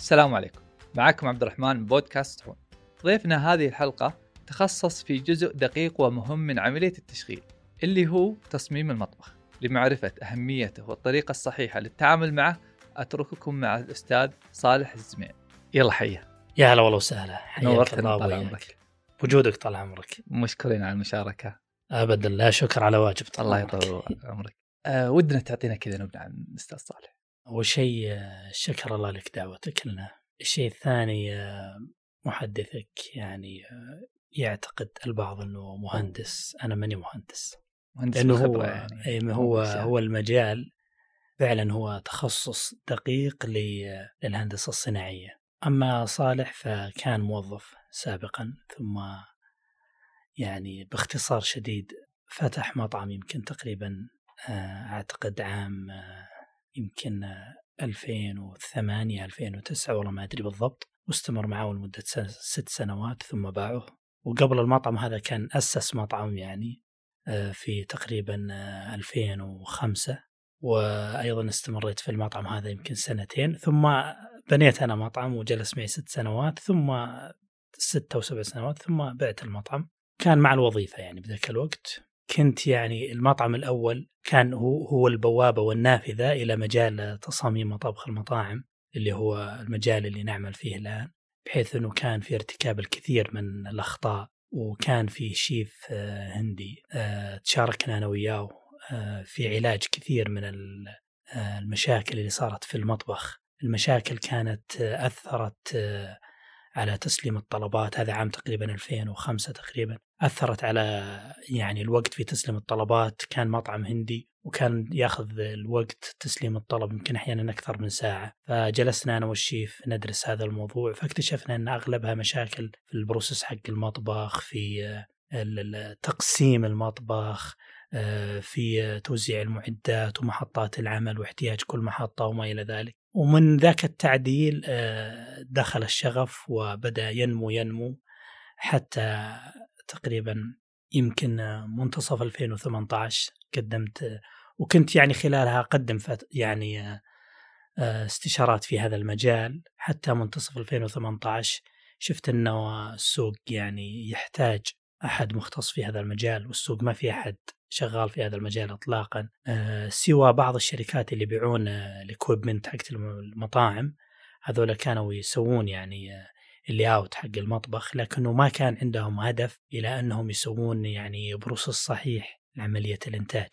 السلام عليكم. معكم عبد الرحمن من بودكاست هون. ضيفنا هذه الحلقة تخصص في جزء دقيق ومهم من عملية التشغيل اللي هو تصميم المطبخ لمعرفة أهميته والطريقة الصحيحة للتعامل معه. أترككم مع الأستاذ صالح الزمين يلا حيه يا هلا والله وسهلا. حياك نورتنا الله طال. عمرك. وجودك طال عمرك. مشكورين على المشاركة. ابدا. لا شكر على واجب طال الله. يطول عمرك. أه ودنا تعطينا كذا نبذة عن الأستاذ صالح. أول شيء شكر الله لك دعوتك لنا الشيء الثاني محدثك يعني يعتقد البعض إنه مهندس. أنا ماني مهندس. مهندس لأنه هو يعني. أي هو يعني. هو المجال فعلا هو تخصص دقيق ل- للهندسة الصناعية. أما صالح فكان موظف سابقا ثم يعني باختصار شديد فتح مطعم يمكن تقريبا آه، أعتقد عام آه، يمكن آه، 2008 2009 والله ما أدري بالضبط. واستمر معه لمدة ست سنوات ثم باعه وقبل المطعم هذا كان أسس مطعم يعني آه، في تقريبا آه، 2005 وأيضا استمريت في المطعم هذا يمكن سنتين. ثم بنيت أنا مطعم وجلس معي ست سنوات. ثم ستة أو سبع سنوات. ثم بعت المطعم. كان مع الوظيفة يعني بذاك الوقت. كنت يعني المطعم الأول كان هو هو البوابة والنافذة إلى مجال تصاميم مطابخ المطاعم اللي هو المجال اللي نعمل فيه الآن بحيث إنه كان في ارتكاب الكثير من الأخطاء وكان في شيف آه، هندي آه، تشاركنا أنا وياه آه، في علاج كثير من ال- المشاكل اللي صارت في المطبخ. المشاكل كانت آه، على تسليم الطلبات. هذا عام تقريبا 2005 تقريبا. أثرت على يعني الوقت في تسليم الطلبات. كان مطعم هندي وكان ياخذ الوقت تسليم الطلب يمكن أحيانا أكثر من ساعة. فجلسنا أنا والشيف ندرس هذا الموضوع. فاكتشفنا أن أغلبها مشاكل في البروسيس حق المطبخ في تقسيم المطبخ آه، في توزيع المعدات ومحطات العمل واحتياج كل محطة وما إلى ذلك. ومن ذاك التعديل آه، دخل الشغف وبدأ ينمو ينمو حتى تقريبا يمكن منتصف 2018 قدمت وكنت يعني خلالها أقدم يعني آه، استشارات في هذا المجال. حتى منتصف 2018 شفت انه السوق يعني يحتاج أحد مختص في هذا المجال والسوق ما في أحد. شغال في هذا المجال اطلاقا آه، سوى بعض الشركات اللي يبيعون الاكويبمنت حقت الم- المطاعم. هذول كانوا يسوون يعني آه، ال layout حق المطبخ لكنه ما كان عندهم هدف إلى أنهم يسوون يعني process صحيح لعملية الإنتاج.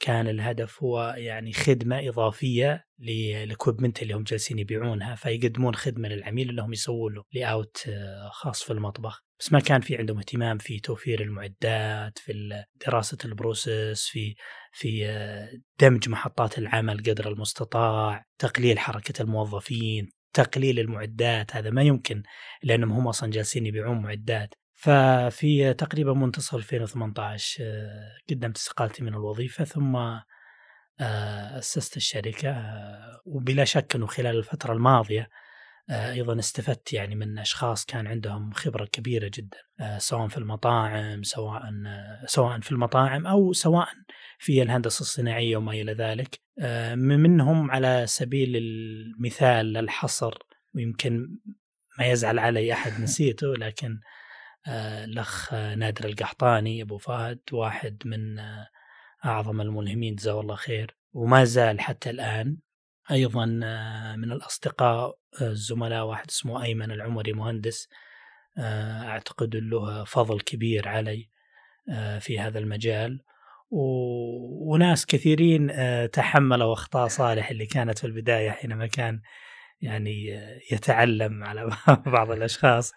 كان الهدف هو يعني خدمة إضافية لل equipment اللي هم جالسين يبيعونها فيقدمون خدمة للعميل إنهم يسوون له layout خاص في المطبخ. بس ما كان في عندهم اهتمام في توفير المعدات في دراسة ال process في في آه، دمج محطات العمل قدر المستطاع تقليل حركة الموظفين تقليل المعدات هذا ما يمكن لأنهم هم أصلا جالسين يبيعون معدات. ففي تقريبا منتصف 2018 آه، قدمت استقالتي من الوظيفة ثم آه، أسست الشركة آه، وبلا شك إنه خلال الفترة الماضية آه، أيضا استفدت يعني من أشخاص كان عندهم خبرة كبيرة جدا سواء في المطاعم سواء سواء في المطاعم أو سواء في الهندسة الصناعية وما إلى ذلك منهم على سبيل المثال الحصر ويمكن ما يزعل علي أحد نسيته لكن آه، الأخ آه، نادر القحطاني أبو فهد واحد من آه، أعظم الملهمين جزاه الله خير. وما زال حتى الآن أيضا آه، من الأصدقاء آه، الزملاء واحد اسمه أيمن العمري مهندس. أعتقد له فضل كبير علي في هذا المجال. و... وناس كثيرين تحملوا اخطاء صالح اللي كانت في البداية حينما كان يعني يتعلم على بعض الأشخاص.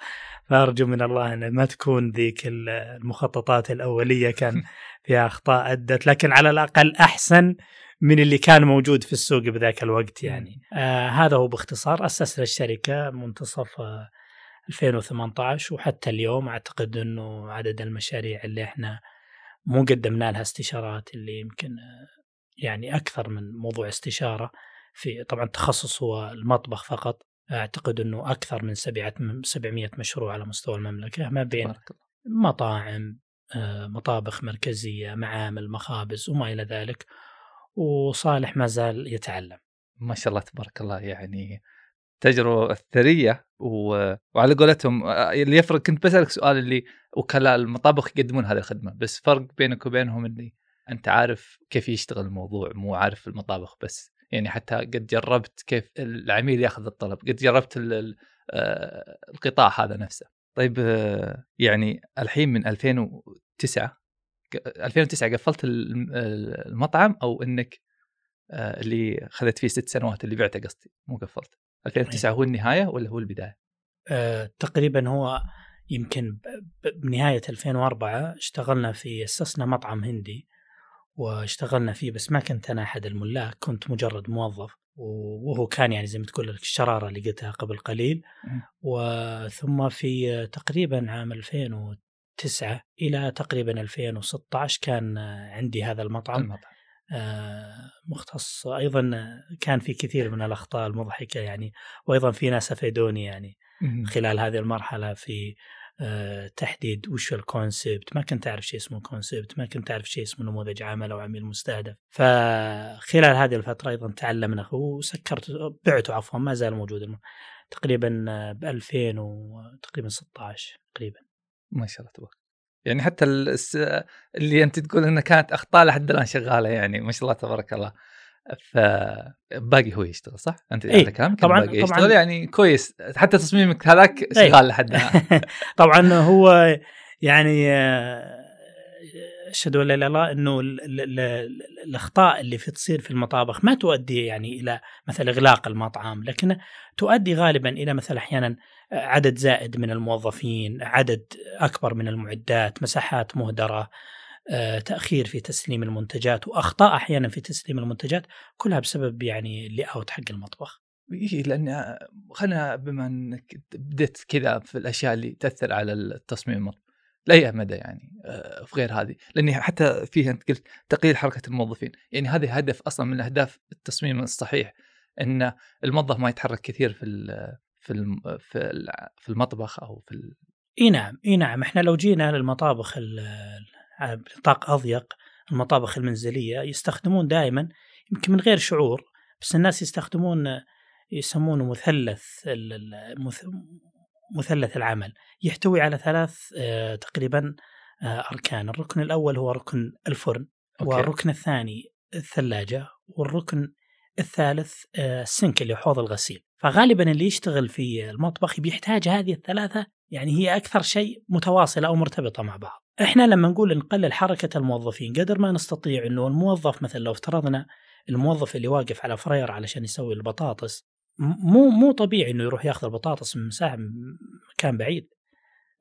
فارجو من الله أن ما تكون ذيك المخططات الأولية كان فيها أخطاء أدت لكن على الأقل أحسن من اللي كان موجود في السوق بذاك الوقت يعني. آه هذا هو باختصار. أسسنا الشركة منتصف آه 2018 وحتى اليوم أعتقد إنه عدد المشاريع اللي إحنا مو قدمنا لها استشارات اللي يمكن آه، يعني أكثر من موضوع استشارة في طبعا التخصص هو المطبخ فقط. أعتقد إنه أكثر من 700 مشروع على مستوى المملكة ما بين مطاعم آه، مطابخ مركزية معامل مخابز وما إلى ذلك وصالح ما زال يتعلم. ما شاء الله تبارك الله يعني التجربه الثريه و... وعلى قولتهم آه، اللي يفرق كنت بسألك سؤال اللي وكلاء المطابخ يقدمون هذه الخدمة بس فرق بينك وبينهم اللي أنت عارف كيف يشتغل الموضوع مو عارف المطابخ بس. يعني حتى قد جربت كيف العميل ياخذ الطلب قد جربت آه، القطاع هذا نفسه. طيب آه، يعني الحين من 2009 2009 قفلت المطعم أو إنك آه، اللي خذت فيه ست سنوات اللي بعته قصدي مو قفلت؟ 2009 هو النهاية ولا هو البداية؟ أه تقريبا هو يمكن بنهاية 2004 اشتغلنا في أسسنا مطعم هندي. واشتغلنا فيه بس ما كنت أنا أحد الملاك كنت مجرد موظف. وهو كان يعني زي ما تقول لك الشرارة اللي قلتها قبل قليل. وثم في تقريبا عام 2009 إلى تقريبا 2016 كان عندي هذا المطعم. المطعم. آه، مختص. أيضا كان في كثير من الأخطاء المضحكة يعني وأيضا في ناس أفيدوني يعني خلال هذه المرحلة في تحديد وش ال concept ما كنت أعرف شيء اسمه concept ما كنت أعرف شيء اسمه نموذج عمل أو عميل مستهدف. فخلال هذه الفترة أيضا تعلمنا وسكرت بعته عفوا ما زال موجود تقريبا ب 2000 وتقريبا 16 تقريبا. ما شاء الله تبارك. يعني حتى اللي أنت تقول إنها كانت أخطاء لحد الآن شغالة يعني ما شاء الله تبارك الله. فباقي هو يشتغل صح؟ أنت إيه؟ كلامك طبعا باقي يشتغل طبعا يعني كويس حتى تصميمك هذاك شغال إيه؟ لحد الآن طبعا هو يعني أشهد أن لا إله إلا الله إنه الأخطاء اللي في تصير في المطابخ ما تؤدي يعني إلى مثل إغلاق المطعم لكن تؤدي غالبا إلى مثلا أحيانا عدد زائد من الموظفين، عدد أكبر من المعدات، مساحات مهدرة، تأخير في تسليم المنتجات وأخطاء أحيانا في تسليم المنتجات كلها بسبب يعني اللي اوت حق المطبخ. إيه لأن خلينا بما إنك بديت كذا في الأشياء اللي تأثر على التصميم المطبخ لاي مدى يعني آه، في غير هذه. لاني حتى فيها أنت قلت تقليل حركة الموظفين. يعني هذا هدف أصلا من أهداف التصميم الصحيح إن الموظف ما يتحرك كثير في في في المطبخ أو في إي نعم إي نعم. إحنا لو جينا للمطابخ بنطاق أضيق المطابخ المنزلية يستخدمون دائما يمكن من غير شعور بس الناس يستخدمون يسمونه مثلث مثلث العمل يحتوي على ثلاث آه، تقريبا آه، أركان الركن الأول هو ركن الفرن okay. والركن الثاني الثلاجة والركن الثالث آه، ال sink اللي هو حوض الغسيل فغالبا اللي يشتغل في المطبخ بيحتاج هذه الثلاثة يعني هي أكثر شيء متواصلة أو مرتبطة مع بعض. إحنا لما نقول نقلل حركة الموظفين قدر ما نستطيع إنه الموظف مثلا لو افترضنا الموظف اللي واقف على fryer علشان يسوي البطاطس مو مو طبيعي إنه يروح يأخذ البطاطس من مساحه مكان بعيد.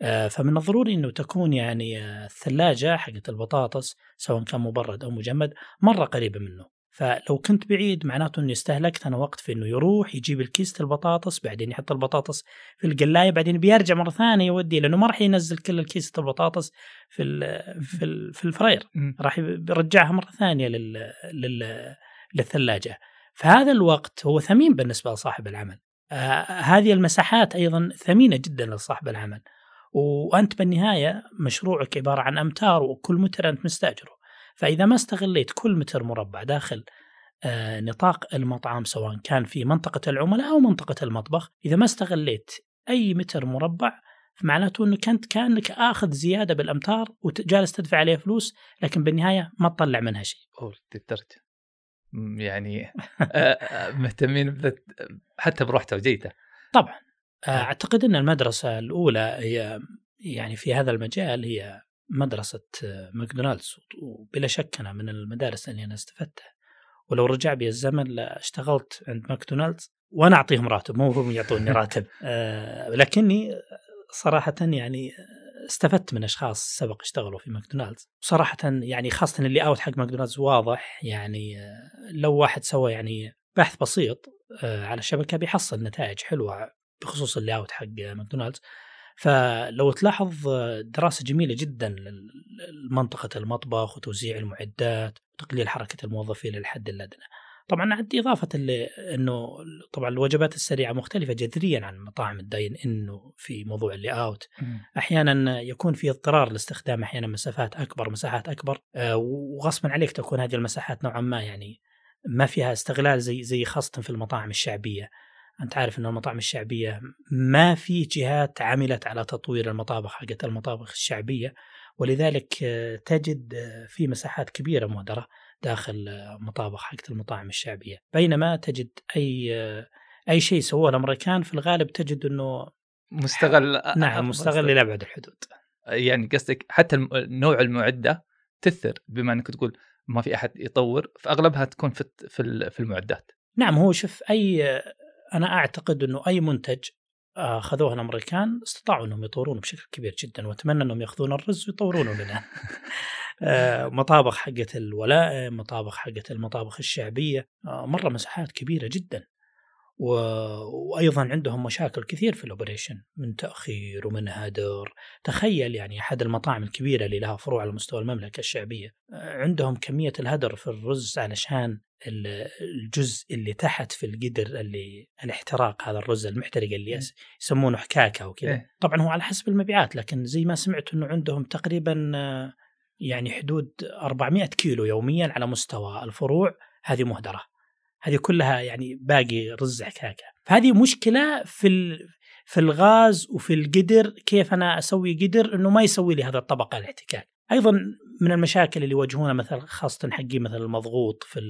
آه، فمن الضروري إنه تكون يعني آه، الثلاجة حقت البطاطس سواء كان مبرد أو مجمد مرة قريبة منه. فلو كنت بعيد معناته إني استهلكت أنا وقت في إنه يروح يجيب الكيسة البطاطس بعدين يحط البطاطس في القلاية بعدين بيرجع مرة ثانية يودي لأنه ما راح ينزل كل الكيسة البطاطس في في في الفرير راح يرجعها مرة ثانية لل, لل للثلاجة. فهذا الوقت هو ثمين بالنسبة لصاحب العمل. آه هذه المساحات أيضا ثمينة جدا لصاحب العمل. وأنت بالنهاية مشروعك عبارة عن أمتار وكل متر أنت مستأجره. فإذا ما استغليت كل متر مربع داخل نطاق المطعم سواء كان في منطقة العملاء أو منطقة المطبخ. إذا ما استغليت أي متر مربع فمعناته أنك أنت كأنك آخذ زيادة بالأمتار وجالس تدفع عليه فلوس لكن بالنهاية ما تطلع منها شيء. أوه للدرجة. يعني آه، آه، مهتمين حتى بروحته وجيته. طبعا. أعتقد أن المدرسة الأولى هي يعني في هذا المجال هي مدرسة ماكدونالدز وبلا شك أنا من المدارس اللي أنا استفدتها. ولو رجع بي الزمن لاشتغلت عند ماكدونالدز وأنا أعطيهم راتب مو هم يعطوني راتب. آه لكني صراحة يعني استفدت من أشخاص سبق اشتغلوا في ماكدونالدز. وصراحة يعني خاصة ال layout حق ماكدونالدز واضح يعني لو واحد سوى يعني بحث بسيط آه على الشبكة بيحصل نتائج حلوة بخصوص ال layout حق ماكدونالدز. فلو تلاحظ دراسة جميلة جدا لمنطقة المطبخ وتوزيع المعدات وتقليل حركة الموظفين للحد الأدنى. طبعا عندي إضافة أنه طبعا الوجبات السريعة مختلفة جذريا عن مطاعم ال dine in في موضوع ال layout. أحيانا يكون في اضطرار لاستخدام أحيانا مسافات أكبر مساحات أكبر آه، وغصبا عليك تكون هذه المساحات نوعا ما يعني ما فيها استغلال زي زي خاصة في المطاعم الشعبية. أنت عارف ان المطاعم الشعبية ما في جهات عملت على تطوير المطابخ حقت المطابخ الشعبية. ولذلك آه، تجد آه، في مساحات كبيرة مهدره داخل آه، مطابخ حقت المطاعم الشعبية. بينما تجد أي أي شيء سووه الأمريكان في الغالب تجد إنه مستغل نعم مستغل إلى ابعد الحدود. يعني قصدك حتى نوع المعدة تثر بما إنك تقول ما في أحد يطور فأغلبها تكون في في المعدات. نعم هو شوف أي أنا أعتقد إنه أي منتج أخذوه الأمريكان استطاعوا أنهم يطورونه بشكل كبير جدا وأتمنى أنهم يأخذون الرز ويطورونه لنا. آه، مطابخ حقت الولائم، مطابخ حقت المطابخ الشعبية، آه، مرة مساحات كبيرة جدا. و... وأيضا عندهم مشاكل كثير في الأوبريشن من تأخير ومن هدر تخيل يعني أحد المطاعم الكبيرة اللي لها فروع على مستوى المملكة الشعبية عندهم كمية الهدر في الرز علشان الجزء اللي تحت في القدر اللي الاحتراق هذا الرز المحترق اللي إيه. يسمونه حكاكة وكذا إيه. طبعا هو على حسب المبيعات لكن زي ما سمعت إنه عندهم تقريبا يعني حدود 400 كيلو يوميا على مستوى الفروع هذه مهدرة هذه كلها يعني باقي رز حكاكه فهذه مشكلة في في الغاز وفي القدر كيف أنا أسوي قدر إنه ما يسوي لي هذا الطبقة الاحتكاك. أيضا من المشاكل اللي يواجهونها مثلا خاصه حقين مثلا المضغوط في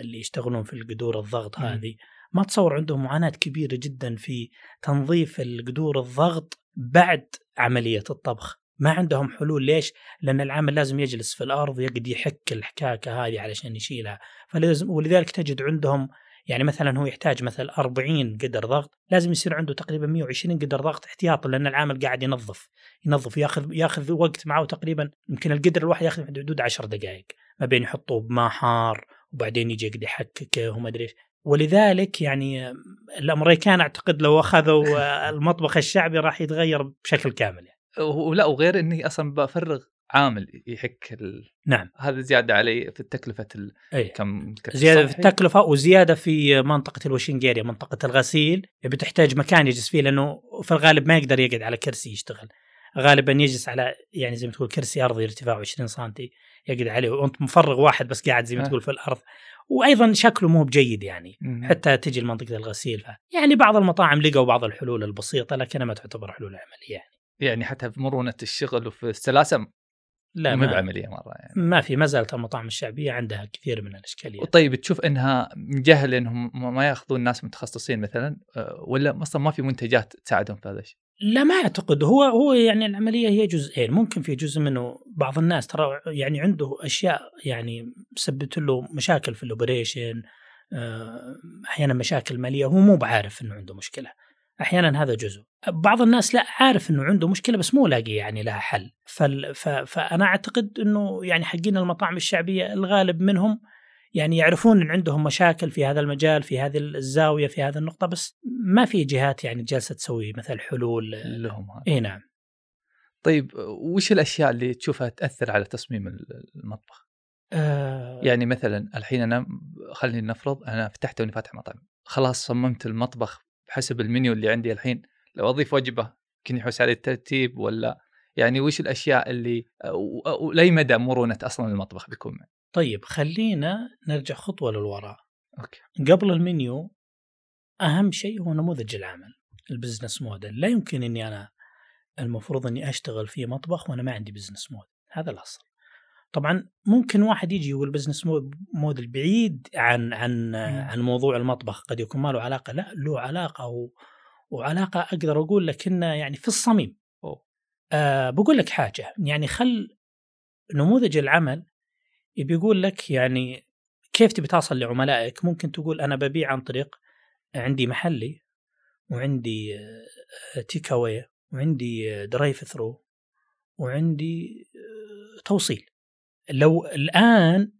اللي يشتغلون في القدور الضغط هذه. ما تصور عندهم معاناة كبيرة جدا في تنظيف القدور الضغط بعد عملية الطبخ. ما عندهم حلول ليش؟ لأن العامل لازم يجلس في الأرض يقعد يحك الحكاكة هذه علشان يشيلها فلازم ولذلك تجد عندهم يعني مثلا هو يحتاج مثلا 40 قدر ضغط لازم يصير عنده تقريبا 120 قدر ضغط احتياطا لأن العامل قاعد ينظف ينظف ياخذ ياخذ وقت معه تقريبا يمكن القدر الواحد ياخذ حدود 10 دقائق ما بين يحطوه بماء حار وبعدين يجي يقعد يحككه وما أدري إيش ولذلك يعني الأمريكان أعتقد لو أخذوا المطبخ الشعبي راح يتغير بشكل كامل يعني. ولا وغير إني أصلا بفرغ عامل يحك ال... نعم. هذا زيادة علي في تكلفه ال... أي. كم زيادة في التكلفة وزيادة في منطقة الوشنجيريا منطقة الغسيل. بتحتاج مكان يجلس فيه لأنه في الغالب ما يقدر يقعد على كرسي يشتغل. غالبا يجلس على يعني زي ما تقول كرسي أرضي ارتفاعه 20 سم يقعد عليه. وأنت مفرغ واحد بس قاعد زي ما تقول في الأرض. وأيضا شكله مو بجيد يعني. حتى تجي لمنطقة الغسيل ف... يعني بعض المطاعم لقوا بعض الحلول البسيطة لكنها ما تعتبر حلول عملية. يعني يعني حتى في مرونة الشغل وفي السلاسة لا ما بعملية مرة يعني. ما في ما زالت المطاعم الشعبية عندها كثير من الإشكاليات. طيب تشوف إنها جهل إنهم ما يأخذون ناس متخصصين مثلا آه، ولا أصلا ما في منتجات تساعدهم في هذا الشيء؟ لا ما أعتقد. هو هو يعني العملية هي جزئين. ممكن في جزء منه بعض الناس ترى يعني عنده أشياء يعني مسببت له مشاكل في الاوبريشن آه، أحيانا مشاكل مالية. هو مو بعارف إنه عنده مشكلة. أحيانا هذا جزء. بعض الناس لا عارف إنه عنده مشكلة بس مو لاقي يعني لها حل. فال ف... فأنا أعتقد إنه يعني حقين المطاعم الشعبية الغالب منهم يعني يعرفون إن عندهم مشاكل في هذا المجال في هذه الزاوية في هذه النقطة بس ما في جهات يعني جالسة تسوي مثل حلول لهم إي نعم. طيب وش الأشياء اللي تشوفها تأثر على تصميم المطبخ؟ آه. يعني مثلا الحين أنا خلينا نفرض أنا فتحت توني فاتح مطعم. خلاص صممت المطبخ بحسب المنيو اللي عندي الحين. لو أضيف وجبة يمكن يحوس عليه الترتيب ولا؟ يعني وش الأشياء اللي ولأي مدى مرونة أصلا المطبخ بيكون طيب خلينا نرجع خطوة للوراء. okay. قبل المنيو أهم شيء هو نموذج العمل ال business model. لا يمكن إني أنا المفروض إني أشتغل في مطبخ وأنا ما عندي business model. هذا الأصل. طبعا ممكن واحد يجي يقول business model بعيد عن عن عن موضوع المطبخ. قد يكون ما له علاقة. لا له علاقة و وعلاقة أقدر أقول لك إنه يعني في الصميم. آه بقول لك حاجة. يعني خل نموذج العمل يبي يقول لك يعني كيف تبي توصل لعملائك؟ ممكن تقول أنا ببيع عن طريق عندي محلي وعندي take away وعندي drive thru وعندي آه، توصيل. لو الآن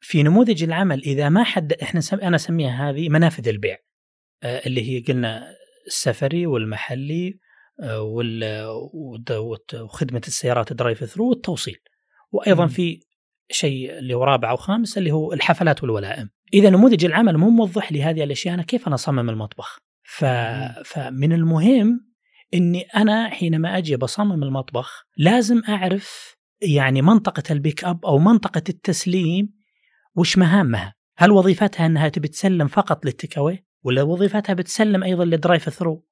في نموذج العمل إذا ما حد إحنا سم... أنا أسميها هذه منافذ البيع. آه، اللي هي قلنا السفري والمحلي آه، وال... وخدمة السيارات drive thru والتوصيل. وأيضا. في شيء اللي هو رابع أو خامس اللي هو الحفلات والولائم. إذا نموذج العمل مو موضح لي هذه الأشياء أنا كيف أنا أصمم المطبخ؟ ف... فمن المهم إني أنا حينما أجي بصمم المطبخ لازم أعرف يعني منطقة ال pick up أو منطقة التسليم وش مهامها؟ هل وظيفتها تبي تسلم فقط لل take away ولا وظيفتها بتسلم أيضا ل drive thru؟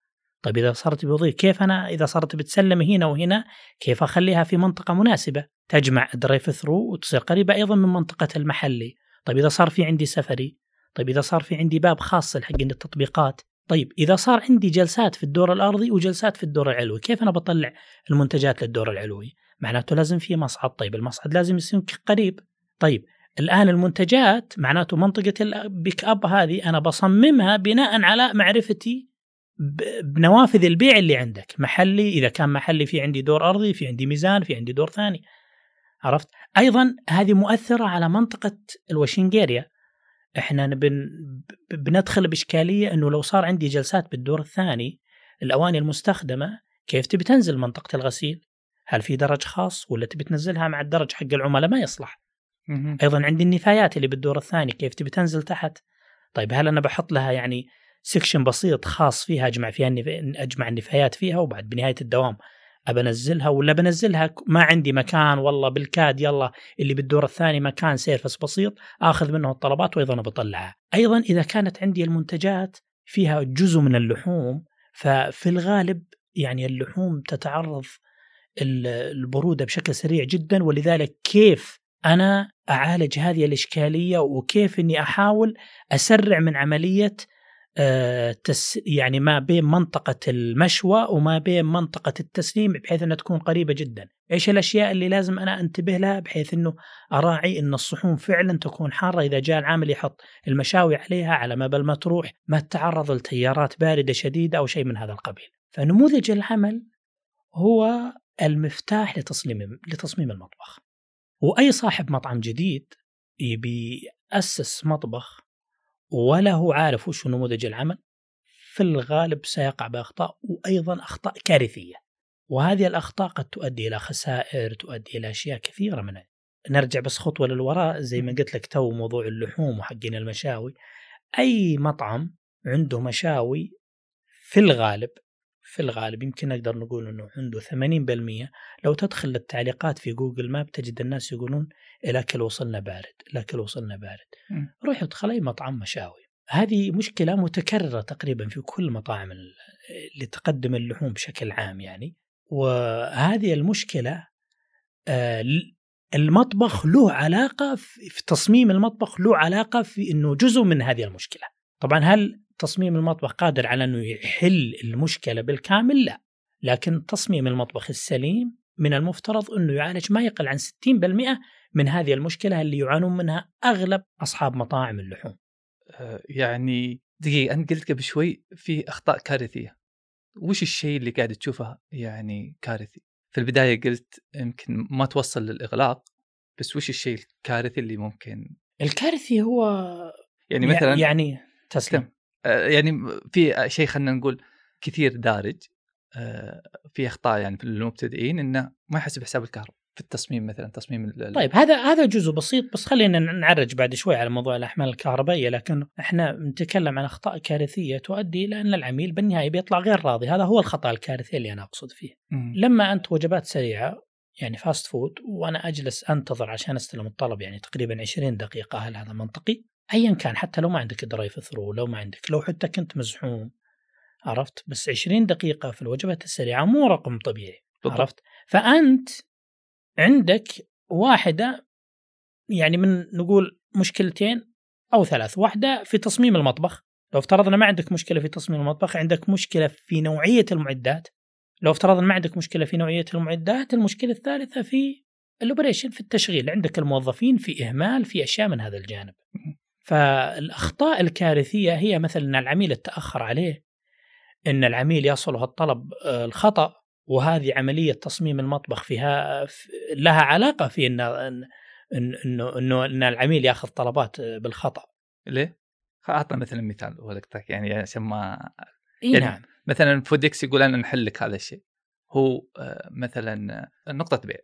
طيب إذا صارت بوظيفة كيف أنا إذا صارت بتسلم هنا وهنا كيف أخليها في منطقة مناسبة؟ تجمع drive thru وتصير قريبة أيضا من منطقة المحلي. طيب إذا صار في عندي سفري طيب إذا صار في عندي باب خاص حق التطبيقات طيب إذا صار عندي جلسات في الدور الأرضي وجلسات في الدور العلوي كيف أنا بطلع المنتجات للدور العلوي؟ معناته لازم في مصعد. طيب المصعد لازم يكون قريب. طيب الآن المنتجات معناته منطقة ال pick up هذه أنا بصممها بناء على معرفتي بنوافذ البيع اللي عندك. محلي إذا كان محلي في عندي دور أرضي في عندي ميزان في عندي دور ثاني. عرفت؟ أيضا هذه مؤثرة على منطقة الواشنجيريا إحنا بن بندخل بإشكالية إنه لو صار عندي جلسات بالدور الثاني الأواني المستخدمة كيف تبي تنزل منطقة الغسيل؟ هل في درج خاص ولا تبي تنزلها مع الدرج حق العملاء ما يصلح. أيضا عندي النفايات اللي بالدور الثاني كيف تبي تنزل تحت؟ طيب هل أنا بحط لها يعني section بسيط خاص فيها أجمع فيها أجمع النفايات فيها وبعد بنهاية الدوام أبنزلها ولا بنزلها ما عندي مكان والله بالكاد يلا اللي بالدور الثاني مكان service بسيط آخذ منه الطلبات وأيضا بطلعها. أيضا إذا كانت عندي المنتجات فيها جزء من اللحوم ففي الغالب يعني اللحوم تتعرض البرودة بشكل سريع جدا ولذلك كيف أنا أعالج هذه الإشكالية وكيف إني أحاول أسرع من عملية آه، تس يعني ما بين منطقة المشوى وما بين منطقة التسليم بحيث أنها تكون قريبة جدا. إيش الأشياء اللي لازم أنا أنتبه لها؟ بحيث أنه أراعي أن الصحون فعلا تكون حارة إذا جاء العامل يحط المشاوي عليها على ما بل ما تروح ما تتعرض لتيارات باردة شديدة أو شيء من هذا القبيل. فنموذج العمل هو المفتاح لتصميم لتصميم المطبخ. وأي صاحب مطعم جديد يبي يأسس مطبخ ولا هو عارف وش نموذج العمل في الغالب سيقع بأخطاء وأيضا أخطاء كارثية. وهذه الأخطاء قد تؤدي إلى خسائر تؤدي إلى أشياء كثيرة من نرجع بس خطوة للوراء زي ما قلت لك تو موضوع اللحوم وحقين المشاوي. أي مطعم عنده مشاوي في الغالب في الغالب يمكن نقدر نقول إنه عنده 80% لو تدخل للتعليقات في جوجل ماب تجد الناس يقولون الأكل وصلنا بارد، الأكل وصلنا بارد. روح ادخل أي مطعم مشاوي. هذه مشكلة متكررة تقريبا في كل مطاعم اللي تقدم اللحوم بشكل عام يعني. وهذه المشكلة آه، المطبخ له علاقة في تصميم المطبخ له علاقة في إنه جزء من هذه المشكلة. طبعا هل تصميم المطبخ قادر على إنه يحل المشكلة بالكامل لا لكن تصميم المطبخ السليم من المفترض إنه يعالج ما يقل عن 60% من هذه المشكلة اللي يعانون منها أغلب أصحاب مطاعم اللحوم. آه، يعني دقيقة انت قلت قبل شوي في أخطاء كارثية. وش الشيء اللي قاعد تشوفه يعني كارثي؟ في البداية قلت يمكن ما توصل للإغلاق بس وش الشيء الكارثي اللي ممكن الكارثي هو يعني مثلا يعني تسلم يعني في شيء خلينا نقول كثير دارج آه، في أخطاء يعني في المبتدئين إنه ما يحسب حساب الكهرباء في التصميم مثلا تصميم طيب هذا هذا جزء بسيط بس خلينا نعرج بعد شوي على موضوع الأحمال الكهربائية لكن إحنا نتكلم عن أخطاء كارثية تؤدي إلى أن العميل بالنهاية بيطلع غير راضي هذا هو الخطأ الكارثي اللي أنا أقصد فيه. لما أنت وجبات سريعة يعني fast food وأنا أجلس أنتظر عشان أستلم الطلب يعني تقريبا 20 دقيقة هل هذا منطقي؟ ايا كان حتى لو ما عندك drive thru لو ما عندك لو حتى كنت مزحوم عرفت؟ بس 20 دقيقة في الوجبات السريعة مو رقم طبيعي بالضبط. عرفت؟ فأنت عندك واحدة يعني من نقول مشكلتين أو ثلاث واحدة في تصميم المطبخ. لو افترضنا ما عندك مشكلة في تصميم المطبخ عندك مشكلة في نوعية المعدات. لو افترضنا ما عندك مشكلة في نوعية المعدات المشكلة الثالثة في الاوبريشن في التشغيل. عندك الموظفين في إهمال في أشياء من هذا الجانب. فالأخطاء الكارثية هي مثلا إن العميل التاخر عليه إن العميل يصله الطلب آه، الخطأ وهذه عملية تصميم المطبخ فيها لها علاقة في إن إنه إنه إن العميل ياخذ طلبات آه، بالخطأ. ليه؟ اعطنا مثلا مثال ولقتك يعني عشان ما يعني نعم مثلا فودكس يقول أنا نحل لك هذا الشيء هو آه، مثلا نقطة بيع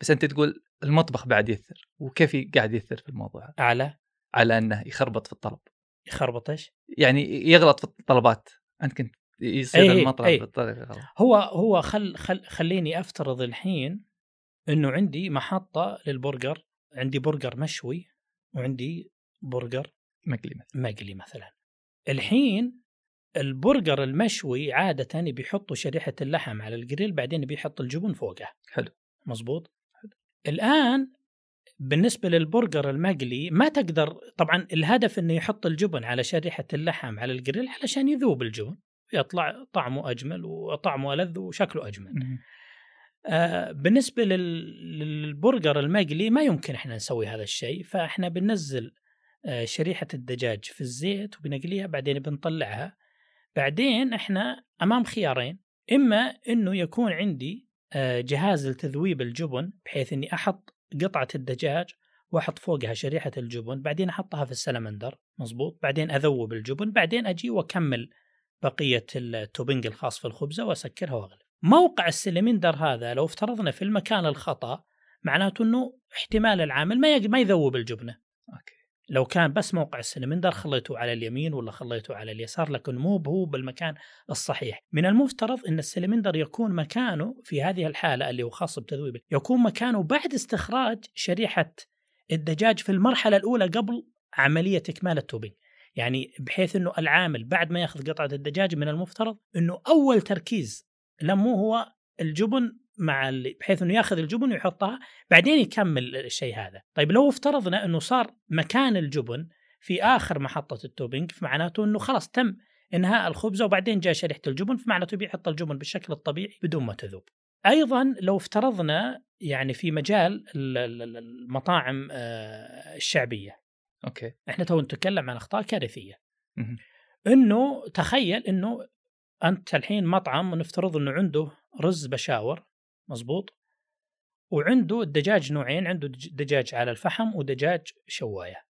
بس أنت تقول المطبخ بعد يأثر وكيف قاعد يأثر في الموضوع على على أنه يخربط في الطلب. يخربط إيش؟ يعني يغلط في الطلبات. أنت كنت يصير أيه المطلب أيه. بالطريقة غلط هو هو خل, خل خليني أفترض الحين إنه عندي محطة للبرجر عندي برجر مشوي وعندي برجر مقلي مثلا. مقلي مثلا. الحين البرجر المشوي عادة بيحطوا شريحة اللحم على الجريل بعدين بيحط الجبن فوقها حلو. مزبوط الآن بالنسبة للبرجر المقلي ما تقدر طبعا الهدف إنه يحط الجبن على شريحة اللحم على الجريل علشان يذوب الجبن يطلع طعمه أجمل وطعمه ألذ وشكله أجمل. آه بالنسبة لل- للبرجر المقلي ما يمكن إحنا نسوي هذا الشيء فإحنا بننزل آه شريحة الدجاج في الزيت وبنقليها بعدين بنطلعها بعدين إحنا أمام خيارين إما إنه يكون عندي آه جهاز لتذويب الجبن بحيث إني أحط قطعة الدجاج وأحط فوقها شريحة الجبن بعدين أحطها في السلمندر مزبوط بعدين أذوب الجبن بعدين أجي وأكمل بقية التوبنج الخاص في الخبزة وأسكرها وأغلي. موقع السلمندر هذا لو افترضنا في المكان الخطأ معناته إنه احتمال العامل ما ما يذوب الجبنة. okay. لو كان بس موقع السلمندر خليته على اليمين ولا خليته على اليسار لكن مو هو بالمكان الصحيح. من المفترض إن السلمندر يكون مكانه في هذه الحالة اللي هو خاص بتذويب يكون مكانه بعد استخراج شريحة الدجاج في المرحلة الأولى قبل عملية إكمال ال topping. يعني بحيث إنه العامل بعد ما يأخذ قطعة الدجاج من المفترض إنه أول تركيز لمه هو الجبن مع اللي بحيث إنه ياخذ الجبن ويحطها بعدين يكمل الشيء هذا. طيب لو افترضنا إنه صار مكان الجبن في آخر محطة ال topping فمعناته إنه خلاص تم إنهاء الخبزة وبعدين جاء شريحة الجبن فمعناته بيحط الجبن بالشكل الطبيعي بدون ما تذوب. أيضا لو افترضنا يعني في مجال ال- ال- ال- المطاعم آه، الشعبية. أوكي. إحنا تو نتكلم عن أخطاء كارثية. إنه تخيل إنه أنت الحين مطعم نفترض إنه عنده رز بشاور مزبوط وعنده الدجاج نوعين عنده دج- دجاج على الفحم ودجاج شواية.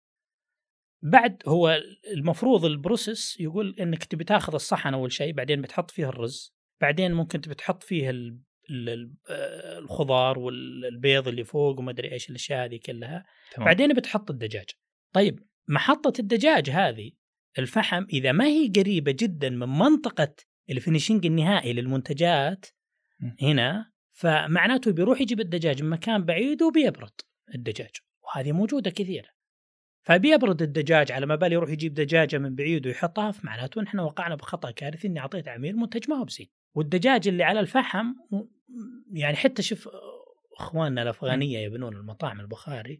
بعد هو المفروض ال process يقول إنك تبي تاخذ الصحن أول شيء بعدين بتحط فيه الرز بعدين ممكن تبي تحط فيه آه، الخضار والبيض اللي فوق وما أدري إيش الأشياء هذه كلها. تمام. بعدين بتحط الدجاج. طيب محطة الدجاج هذه الفحم إذا ما هي قريبة جدا من منطقة ال finishing النهائي للمنتجات. هنا فمعناته بيروح يجيب الدجاج من مكان بعيد وبيبرد الدجاج وهذه موجودة كثيرة. فبيبرد الدجاج على ما بالي يروح يجيب دجاجة من بعيد ويحطها فمعناته نحن وقعنا بخطأ كارثي إني أعطيت عميل منتج ما هو بزين. والدجاج اللي على الفحم يعني حتى شوف إخواننا الأفغانية يبنون المطاعم البخاري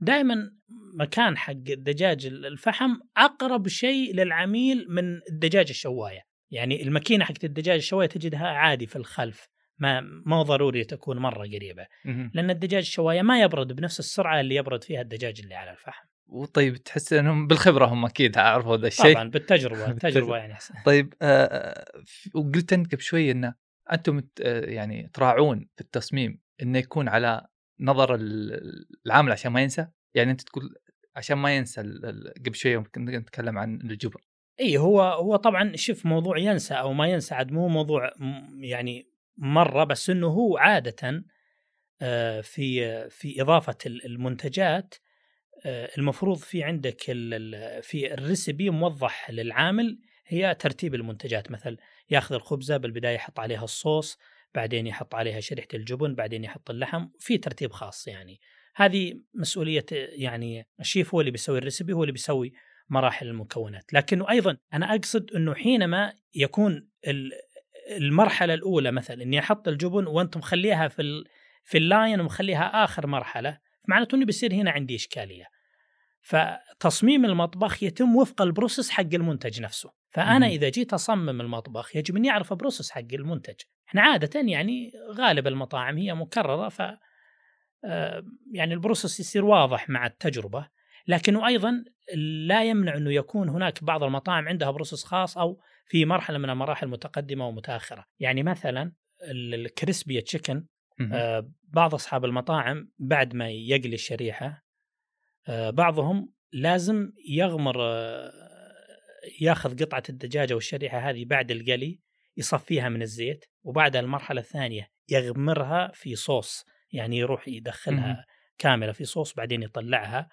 دائما مكان حق الدجاج الفحم أقرب شيء للعميل من الدجاج الشواية. يعني الماكينة حقت الدجاج الشواية تجدها عادي في الخلف. ما ما هو ضروري تكون مرة قريبة. لأن الدجاج الشواية ما يبرد بنفس السرعة اللي يبرد فيها الدجاج اللي على الفحم وطيب تحس إنهم بالخبرة هم أكيد عرفوا ذا الشيء طبعا بالتجربة. التجربه يعني أحسن. طيب آه في- وقلت أنت قبل شوي إن أنتم آه، يعني تراعون في التصميم إنه يكون على نظر ال- العامل عشان ما ينسى يعني أنت تقول عشان ما ينسى قبل شوي كنا نتكلم عن الجبن إي هو هو طبعا شوف موضوع ينسى أو ما ينسى عاد مو موضوع يعني مرة بس إنه هو عادة آه، في في إضافة ال- المنتجات آه، المفروض في عندك في الريسبي موضح للعامل هي ترتيب المنتجات. مثل ياخذ الخبزة بالبداية يحط عليها الصوص بعدين يحط عليها شريحة الجبن بعدين يحط اللحم في ترتيب خاص يعني. هذه مسؤولية يعني الشيف هو اللي بيسوي ال recipe هو اللي بيسوي مراحل المكونات. لكنه أيضا أنا أقصد إنه حينما يكون المرحلة الأولى مثلا إني أحط الجبن وانت مخليها في ال في ال line ومخليها آخر مرحلة معناته إنه بيصير هنا عندي إشكالية. فتصميم المطبخ يتم وفق ال process حق المنتج نفسه. فأنا مهم. إذا جيت أصمم المطبخ يجب أني أعرف ال process حق المنتج. إحنا عادة يعني غالب المطاعم هي مكررة ف آه، يعني ال process يصير واضح مع التجربة. لكنه أيضا لا يمنع إنه يكون هناك بعض المطاعم عندها process خاص أو في مرحلة من المراحل متقدمة ومتأخرة يعني مثلا ال- ال crispy chicken. آه، بعض أصحاب المطاعم بعد ما يقلي الشريحة آه، بعضهم لازم يغمر آه، ياخذ قطعة الدجاج أو الشريحه هذه بعد القلي يصفيها من الزيت وبعد المرحلة الثانية يغمرها في صوص يعني يروح. يدخلها كاملة في صوص بعدين يطلعها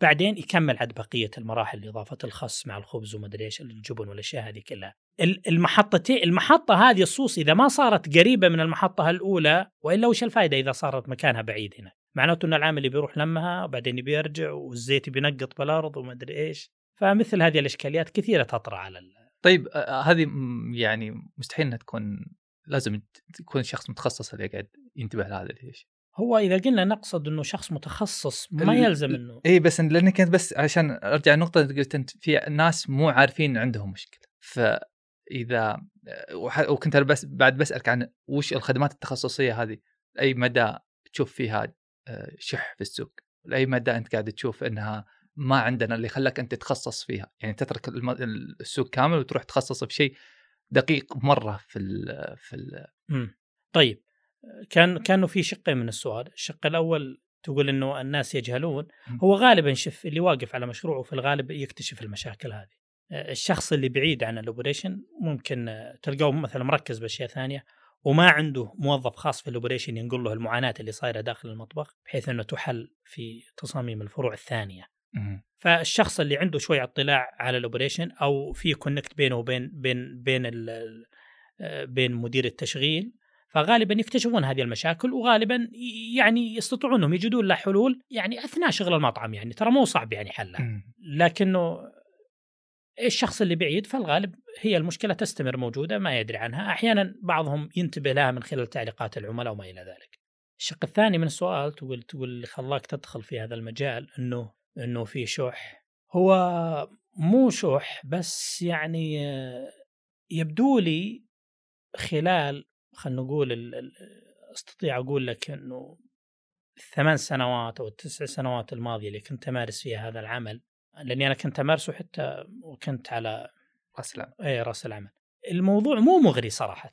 بعدين يكمل عاد بقية المراحل اضافه الخس مع الخبز وما أدري إيش الجبن والأشياء هذه كلها. ال- المحطتين المحطة هذه الصوص إذا ما صارت قريبة من المحطة الأولى وإلا وش الفائده إذا صارت مكانها بعيد هنا؟ معناته إن العامل بيروح لمها وبعدين بيرجع والزيت بينقط بالأرض وما أدري إيش فمثل هذه الأشكاليات كثيرة تطرأ على ال... طيب هذه يعني مستحيل إنها تكون لازم تكون شخص متخصص اللي قاعد ينتبه لهذا الشيء هو إذا قلنا نقصد إنه شخص متخصص ما يلزم إنه إي بس لانك كنت بس عشان أرجع النقطه اللي قلت أنت في ناس مو عارفين عندهم مشكلة. فإذا وكنت بس بعد بسألك عن وش الخدمات التخصصية هذه؟ لأي مدى تشوف فيها آه، شح في السوق؟ لأي مدى أنت قاعد تشوف إنها ما عندنا اللي خلاك أنت تتخصص فيها؟ يعني تترك السوق كامل وتروح تخصص بشيء دقيق مرة في ال في ال مم. طيب. كان كانوا في شقين من السؤال، الشق الأول تقول إنه الناس يجهلون،. هو غالبا شف اللي واقف على مشروعه في الغالب يكتشف المشاكل هذه. آه، الشخص اللي بعيد عن الاوبريشن ممكن آه، تلقاه مثلا مركز بأشياء ثانية وما عنده موظف خاص في ال operation ينقل له المعاناة اللي صايرة داخل المطبخ بحيث إنه تحل في تصاميم الفروع الثانية. فالشخص اللي عنده شوي اطلاع على ال operation أو في connect بينه وبين بين بين آه، بين مدير التشغيل فغالبا يكتشفون هذه المشاكل وغالبا يعني يستطيعون أنهم يجدون لها حلول يعني أثناء شغل المطعم يعني ترى مو صعب يعني حلها. لكنه الشخص اللي بعيد فالغالب هي المشكلة تستمر موجودة ما يدري عنها. أحيانا بعضهم ينتبه لها من خلال تعليقات العملاء وما إلى ذلك. الشق الثاني من السؤال تقول تقول اللي خلاك تدخل في هذا المجال انه إنه في شح. هو مو شح بس يعني يبدو لي خلال خلينا نقول ال- ال- أستطيع أقول لك إنه الثمان سنوات أو التسع سنوات الماضية اللي كنت أمارس فيها هذا العمل لأني أنا كنت أمارسه حتى وكنت على اسلم اي رأس العمل. الموضوع مو مغري صراحة.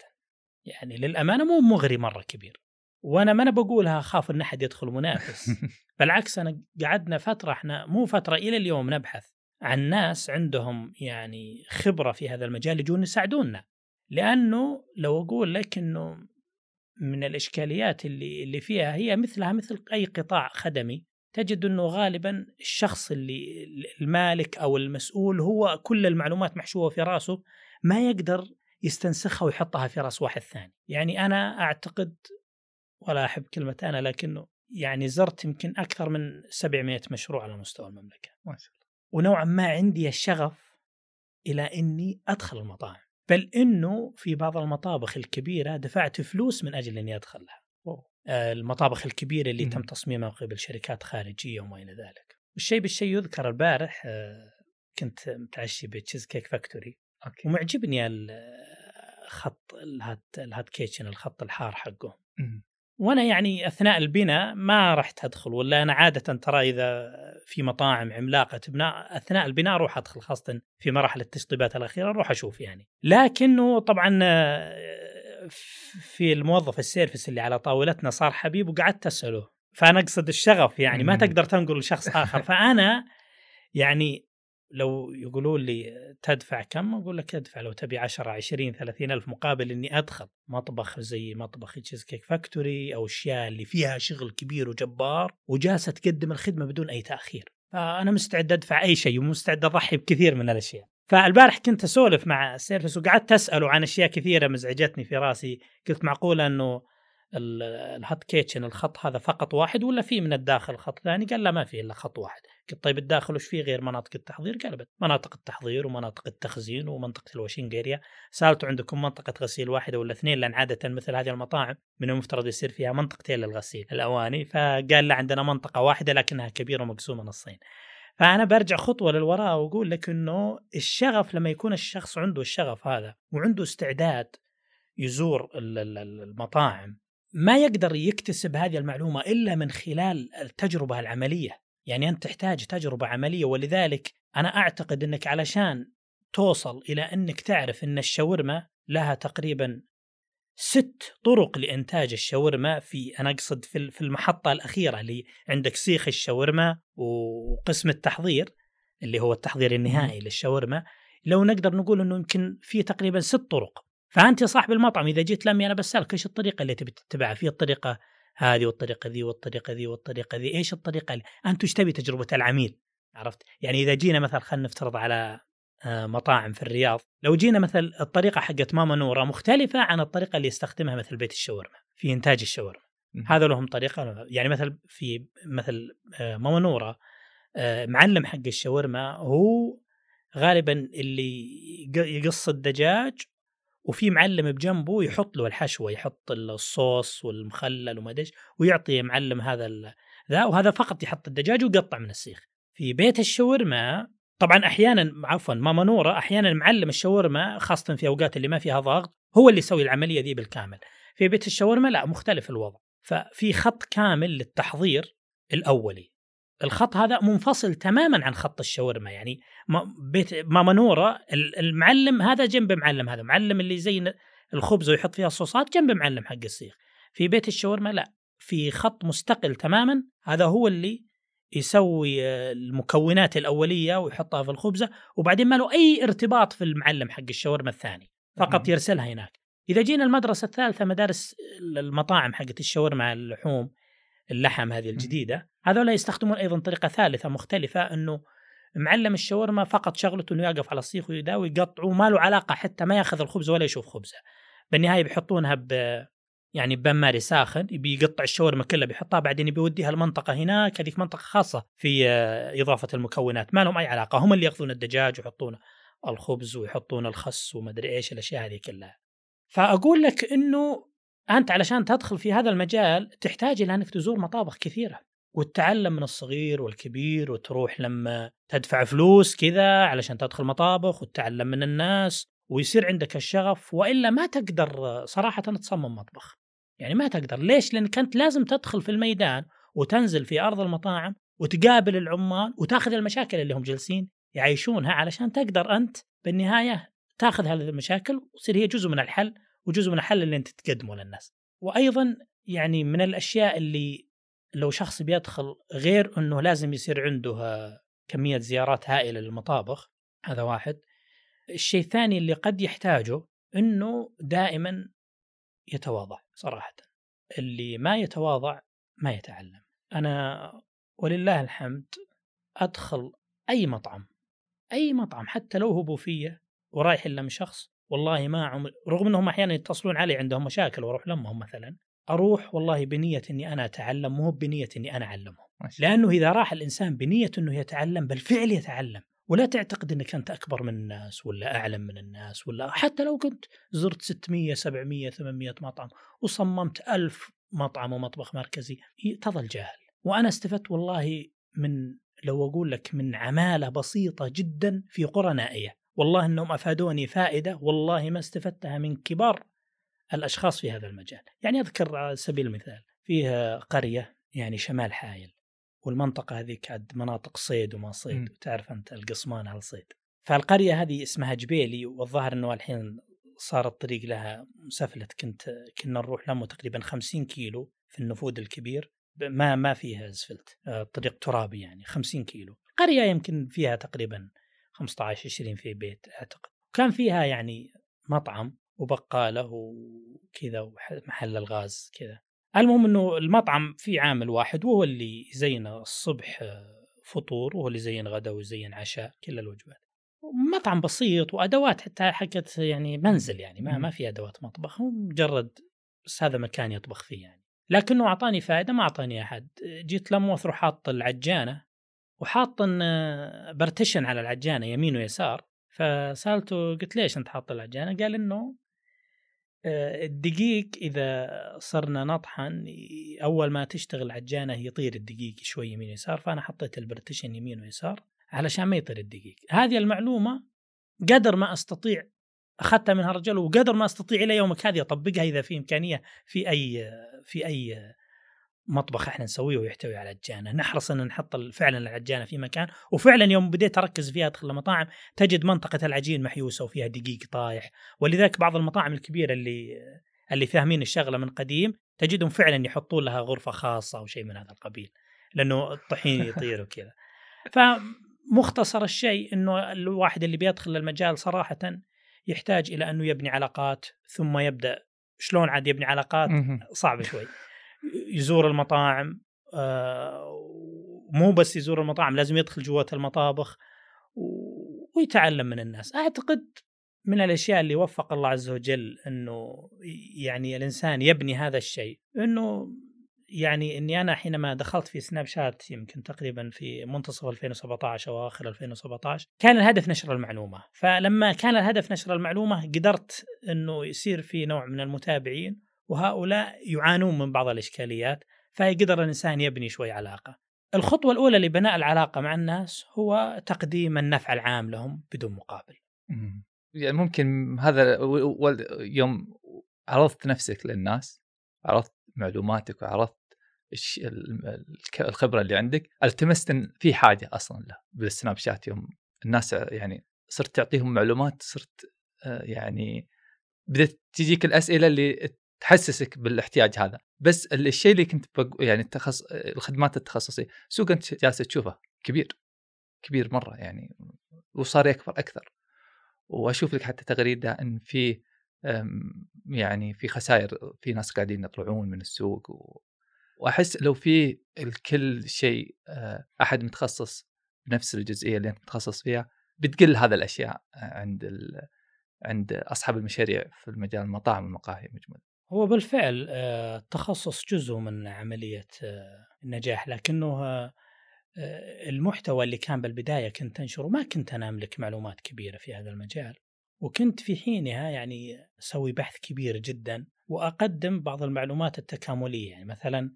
يعني للأمانة مو مغري مرة كبير. وأنا ما أنا بقولها أخاف إن أحد يدخل منافس. بالعكس أنا قعدنا فترة إحنا مو فترة إلى اليوم نبحث عن ناس عندهم يعني خبرة في هذا المجال يجون يساعدونا. لأنه لو أقول لك إنه من الإشكاليات اللي اللي فيها هي مثلها مثل أي قطاع خدمي تجد إنه غالبا الشخص اللي المالك أو المسؤول هو كل المعلومات محشوة في رأسه ما يقدر يستنسخها ويحطها في رأس واحد ثاني. يعني أنا أعتقد ولا أحب كلمة أنا لكنه يعني زرت يمكن أكثر من 700 مشروع على مستوى المملكة. ما شاء الله. ونوعا ما عندي الشغف إلى إني أدخل المطاعم. بل إنه في بعض المطابخ الكبيرة دفعت فلوس من أجل إني ادخلها آه، المطابخ الكبيرة اللي مم. تم تصميمها قبل شركات خارجية وما إلى ذلك. الشيء بالشيء يذكر البارح آه، كنت متعشي بتشيز كيك فاكتوري ومعجبني الخط ال hot ال hot kitchen الخط الحار حقه. مم. وأنا يعني أثناء البناء ما رحت أدخل ولا أنا عادة ترى إذا في مطاعم عملاقة تبنى أثناء البناء أروح أدخل خاصة في مراحل التشطيبات الأخيرة أروح أشوف يعني. لكنه طبعا آه، في الموظف ال service اللي على طاولتنا صار حبيب وقعدت أسأله. فأنا أقصد الشغف يعني ما. تقدر تنقل لشخص آخر. فأنا يعني لو يقولون لي تدفع كم؟ أقول لك ادفع لو تبي 10 20 30 ألف مقابل إني أدخل مطبخ زي مطبخ تشيز كيك فاكتوري أو أشياء اللي فيها شغل كبير وجبار وجالسة تقدم الخدمة بدون أي تأخير. فأنا مستعد أدفع أي شيء ومستعد اضحي بكثير من الأشياء. فالبارح كنت أسولف مع ال service وقعدت أسأله عن أشياء كثيرة مزعجتني في رأسي. قلت معقولة إنه ال hot kitchen الخط هذا فقط واحد ولا في من الداخل خط ثاني؟ قال لا ما في إلا خط واحد، قلت طيب الداخل وش فيه غير مناطق التحضير؟ قال بد. مناطق التحضير ومناطق التخزين ومنطقة ال washing area، سالته عندكم منطقة غسيل واحدة ولا اثنين لأن عادة مثل هذه المطاعم من المفترض يصير فيها منطقتين للغسيل الأواني، فقال لا عندنا منطقة واحدة لكنها كبيرة ومقسومة نصين. فأنا برجع خطوة للوراء وأقول لك إنه الشغف لما يكون الشخص عنده الشغف هذا وعنده استعداد يزور ال- ال- ال- المطاعم ما يقدر يكتسب هذه المعلومة إلا من خلال التجربة العملية، يعني أنت تحتاج تجربة عملية ولذلك أنا أعتقد إنك علشان توصل إلى إنك تعرف إن الشاورما لها تقريبا ست طرق لإنتاج الشاورما في أنا أقصد في ال- في المحطة الأخيرة اللي عندك سيخ الشاورما وقسم التحضير اللي هو التحضير النهائي للشاورما. لو نقدر نقول إنه يمكن في تقريبا ست طرق. فأنت صاحب المطعم إذا جيت لمي أنا بسألك إيش الطريقة اللي تبي تتبعها؟ في الطريقة هذه والطريقة ذي والطريقة ذي والطريقة ذي إيش الطريقة اللي؟ أنت إيش تبي تجربة العميل؟ عرفت؟ يعني إذا جينا مثلا خلينا نفترض على آه، مطاعم في الرياض لو جينا مثل الطريقة حقت ماما نورة مختلفة عن الطريقة اللي يستخدمها مثل بيت الشاورما في إنتاج الشاورما. هذا لهم طريقة يعني مثل في مثل آه، ماما نورة آه، معلم حق الشاورما هو غالبا اللي يقص الدجاج وفي معلم بجنبه يحط له الحشوة يحط الصوص والمخلل وما أدري ويعطي معلم هذا ذا وهذا فقط يحط الدجاج ويقطع من السيخ. في بيت الشاورما طبعا أحيانا عفوا ماما نورة أحيانا معلم الشاورما خاصة في أوقات اللي ما فيها ضغط هو اللي يسوي العملية دي بالكامل. في بيت الشاورما لا مختلف الوضع. ففي خط كامل للتحضير الأولي. الخط هذا منفصل تماما عن خط الشاورما يعني بيت ماما نوره المعلم هذا جنب معلم هذا معلم اللي زي الخبز ويحط فيها الصوصات جنب معلم حق السيخ. في بيت الشاورما لا في خط مستقل تماما هذا هو اللي يسوي المكونات الأولية ويحطها في الخبزة وبعدين ما له أي ارتباط في المعلم حق الشاورما الثاني فقط يرسلها هناك. إذا جينا المدرسة الثالثة مدارس المطاعم حقت الشاورما اللحوم اللحم هذه الجديدة هذول يستخدمون أيضا طريقة ثالثة مختلفة إنه معلم الشاورما فقط شغلته إنه يقف على السيخ ويداوي يقطع وما له علاقة حتى ما يأخذ الخبز ولا يشوف خبزه. بالنهاية بيحطونها ب يعني بماري ساخن يبي يقطع الشاورما كلها بيحطها بعدين يوديها المنطقة هناك هذيك منطقة خاصة في آه، إضافة المكونات ما لهم أي علاقة هم اللي يأخذون الدجاج ويحطون الخبز ويحطون الخس وما أدري إيش الأشياء هذه كلها. فأقول لك إنه أنت علشان تدخل في هذا المجال تحتاج إلى أنك تزور مطابخ كثيرة وتتعلم من الصغير والكبير وتروح لما تدفع فلوس كذا علشان تدخل مطابخ وتتعلم من الناس ويصير عندك الشغف وإلا ما تقدر صراحة تصمم مطبخ. يعني ما تقدر، ليش؟ لأنك أنت لازم تدخل في الميدان وتنزل في أرض المطاعم وتقابل العمال وتأخذ المشاكل اللي هم جالسين يعيشونها علشان تقدر أنت بالنهاية تأخذ هذه المشاكل وتصير هي جزء من الحل وجزء من الحل اللي أنت تقدمه للناس. وأيضا يعني من الأشياء اللي لو شخص بيدخل غير إنه لازم يصير عنده كمية زيارات هائلة للمطابخ هذا واحد. الشيء الثاني اللي قد يحتاجه إنه دائما يتواضع صراحة. اللي ما يتواضع ما يتعلم. أنا ولله الحمد أدخل أي مطعم أي مطعم حتى لو هو بوفية ورايح الا من شخص والله ما عمر رغم إنهم أحيانا يتصلون علي عندهم مشاكل وأروح لأمهم مثلا أروح والله بنية إني أنا أتعلم مو بنية إني أنا أعلمهم. لأنه إذا راح الإنسان بنية إنه يتعلم بالفعل يتعلم. ولا تعتقد إنك أنت أكبر من الناس ولا أعلم من الناس ولا حتى لو كنت زرت 600 700 800 مطعم وصممت ألف مطعم ومطبخ مركزي تظل جاهل. وأنا استفدت والله من لو أقول لك من عمالة بسيطة جدا في قرى نائيه والله إنهم أفادوني فائدة والله ما استفدتها من كبار الأشخاص في هذا المجال. يعني أذكر على سبيل المثال فيها قرية يعني شمال حايل والمنطقة هذه كاد مناطق صيد وما صيد وتعرف أنت القصمان على الصيد. فالقرية هذه اسمها جبيلي والظاهر إنه الحين صار الطريق لها مسفلت كنت كنا نروح لمه تقريبا 50 كيلو في النفود الكبير ما ما فيها أسفلت الطريق آه، ترابي يعني 50 كيلو. قرية يمكن فيها تقريبا 15 20 في بيت أعتقد. كان فيها يعني مطعم وبقاله وكذا ومحل الغاز كذا. المهم إنه المطعم في عامل واحد وهو اللي يزين الصبح فطور وهو اللي يزين غدا ويزين عشاء كل الوجبات. مطعم بسيط وأدوات حتى حقت يعني منزل يعني ما ما في أدوات مطبخ. هو مجرد بس هذا مكان يطبخ فيه يعني. لكنه أعطاني فائدة ما أعطاني أحد. جيت لما أروح حاط العجانه وحاط partition على العجانة يمين ويسار. فسألته قلت ليش أنت حاط العجانة؟ قال إنه آه، الدقيق إذا صرنا نطحن أول ما تشتغل العجانة يطير الدقيق شوي يمين ويسار. فأنا حطيت ال partition يمين ويسار علشان ما يطير الدقيق. هذه المعلومة قدر ما أستطيع أخذتها من هالرجل وقدر ما أستطيع إلى يومك هذه أطبقها إذا في إمكانية في أي في أي مطبخ إحنا نسويه ويحتوي على عجانه، نحرص إن نحط فعلا العجانة في مكان، وفعلا يوم بديت أركز فيها أدخل المطاعم تجد منطقة العجين محيوسة وفيها دقيق طايح، ولذلك بعض المطاعم الكبيرة اللي اللي فاهمين الشغلة من قديم تجدهم فعلا يحطون لها غرفة خاصة أو شيء من هذا القبيل، لأنه الطحين يطير وكذا. فمختصر الشيء إنه الواحد اللي بيدخل المجال صراحة يحتاج إلى أنه يبني علاقات ثم يبدأ شلون عاد يبني علاقات صعب شوي. يزور المطاعم آه، مو بس يزور المطاعم لازم يدخل جوات المطابخ ويتعلم من الناس. أعتقد من الأشياء اللي وفق الله عز وجل إنه يعني الإنسان يبني هذا الشيء. إنه يعني إني أنا حينما دخلت في سناب شات يمكن تقريبا في منتصف 2017 أو آخر 2017 كان الهدف نشر المعلومة، فلما كان الهدف نشر المعلومة قدرت إنه يصير في نوع من المتابعين وهؤلاء يعانون من بعض الإشكاليات فيقدر الإنسان يبني شوي علاقة. الخطوة الأولى لبناء العلاقة مع الناس هو تقديم النفع العام لهم بدون مقابل. يعني ممكن هذا يوم عرضت نفسك للناس عرضت معلوماتك وعرضت الخبرة اللي عندك التمست إن في حاجة أصلا له بالسناب شات يوم الناس يعني صرت تعطيهم معلومات صرت آه، يعني بدأت تجيك الأسئلة اللي تحسسك بالاحتياج هذا بس الشيء اللي كنت بق... يعني التخص... الخدمات التخصصية سوق أنت جالس تشوفه كبير كبير مرة يعني وصار يكبر أكثر وأشوف لك حتى تغريدة إن في يعني في خسائر في ناس قاعدين يطلعون من السوق و... وأحس لو في الكل شيء آه، أحد متخصص بنفس الجزئية اللي أنت متخصص فيها بتقل هذا الأشياء عند ال... عند أصحاب المشاريع في المجال المطاعم والمقاهي مجمل. هو بالفعل آه، التخصص جزء من عملية آه، النجاح لكنه المحتوى اللي كان بالبداية كنت أنشره ما كنت أنا أملك معلومات كبيرة في هذا المجال. وكنت في حينها يعني أسوي بحث كبير جدا وأقدم بعض المعلومات التكاملية. يعني مثلا